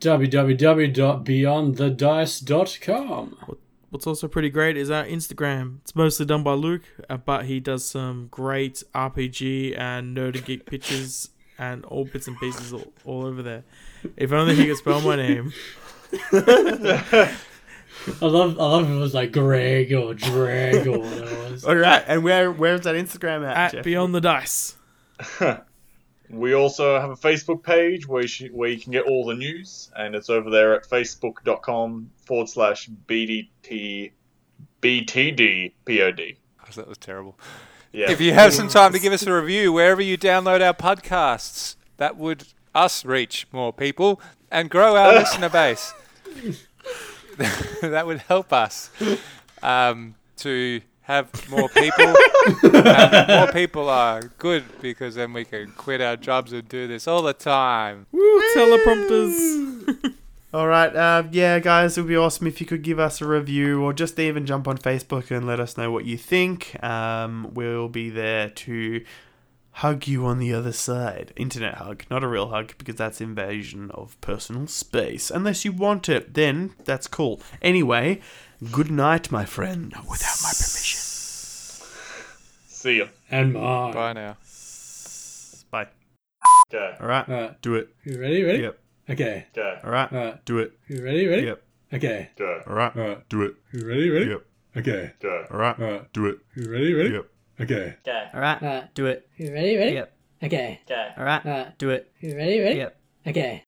www.beyondthedice.com. What's also pretty great is our Instagram. It's mostly done by Luke, uh, but he does some great RPG and nerd and geek pictures and all bits and pieces all, all over there. If only he could spell my name. I love I love if it was like Greg or Dreg or whatever it was. All right, and where where's that Instagram at? At Jeff? Beyond the Dice. We also have a Facebook page where you, sh- where you can get all the news, and it's over there at facebook.com forward slash BDT BTDPOD. Oh, that was terrible. Yeah. If you have some time to give us a review wherever you download our podcasts, that would us reach more people and grow our listener base. that would help us um, to have more people. and more people are good because then we can quit our jobs and do this all the time. Woo, teleprompters. All right, uh, yeah, guys, it would be awesome if you could give us a review or just even jump on Facebook and let us know what you think. Um, we'll be there to hug you on the other side. Internet hug, not a real hug, because that's invasion of personal space. Unless you want it, then that's cool. Anyway, good night, my friend. Without my permission. See ya. And mine. Bye now. Bye. Okay. All right, Alright. do it. You ready? Ready? Yep. Okay. Okay. All right, Alright. do it. You ready? Ready? Yep. Okay. Okay. All right, Alright. do it. You ready? Ready? Yep. Okay. Okay. All right, Alright. do it. You ready? Ready? Yep. Okay. All right, Alright. do it. You ready? Ready? Yep. Okay. All right, Alright. do it. You ready? Ready? Yep. Okay.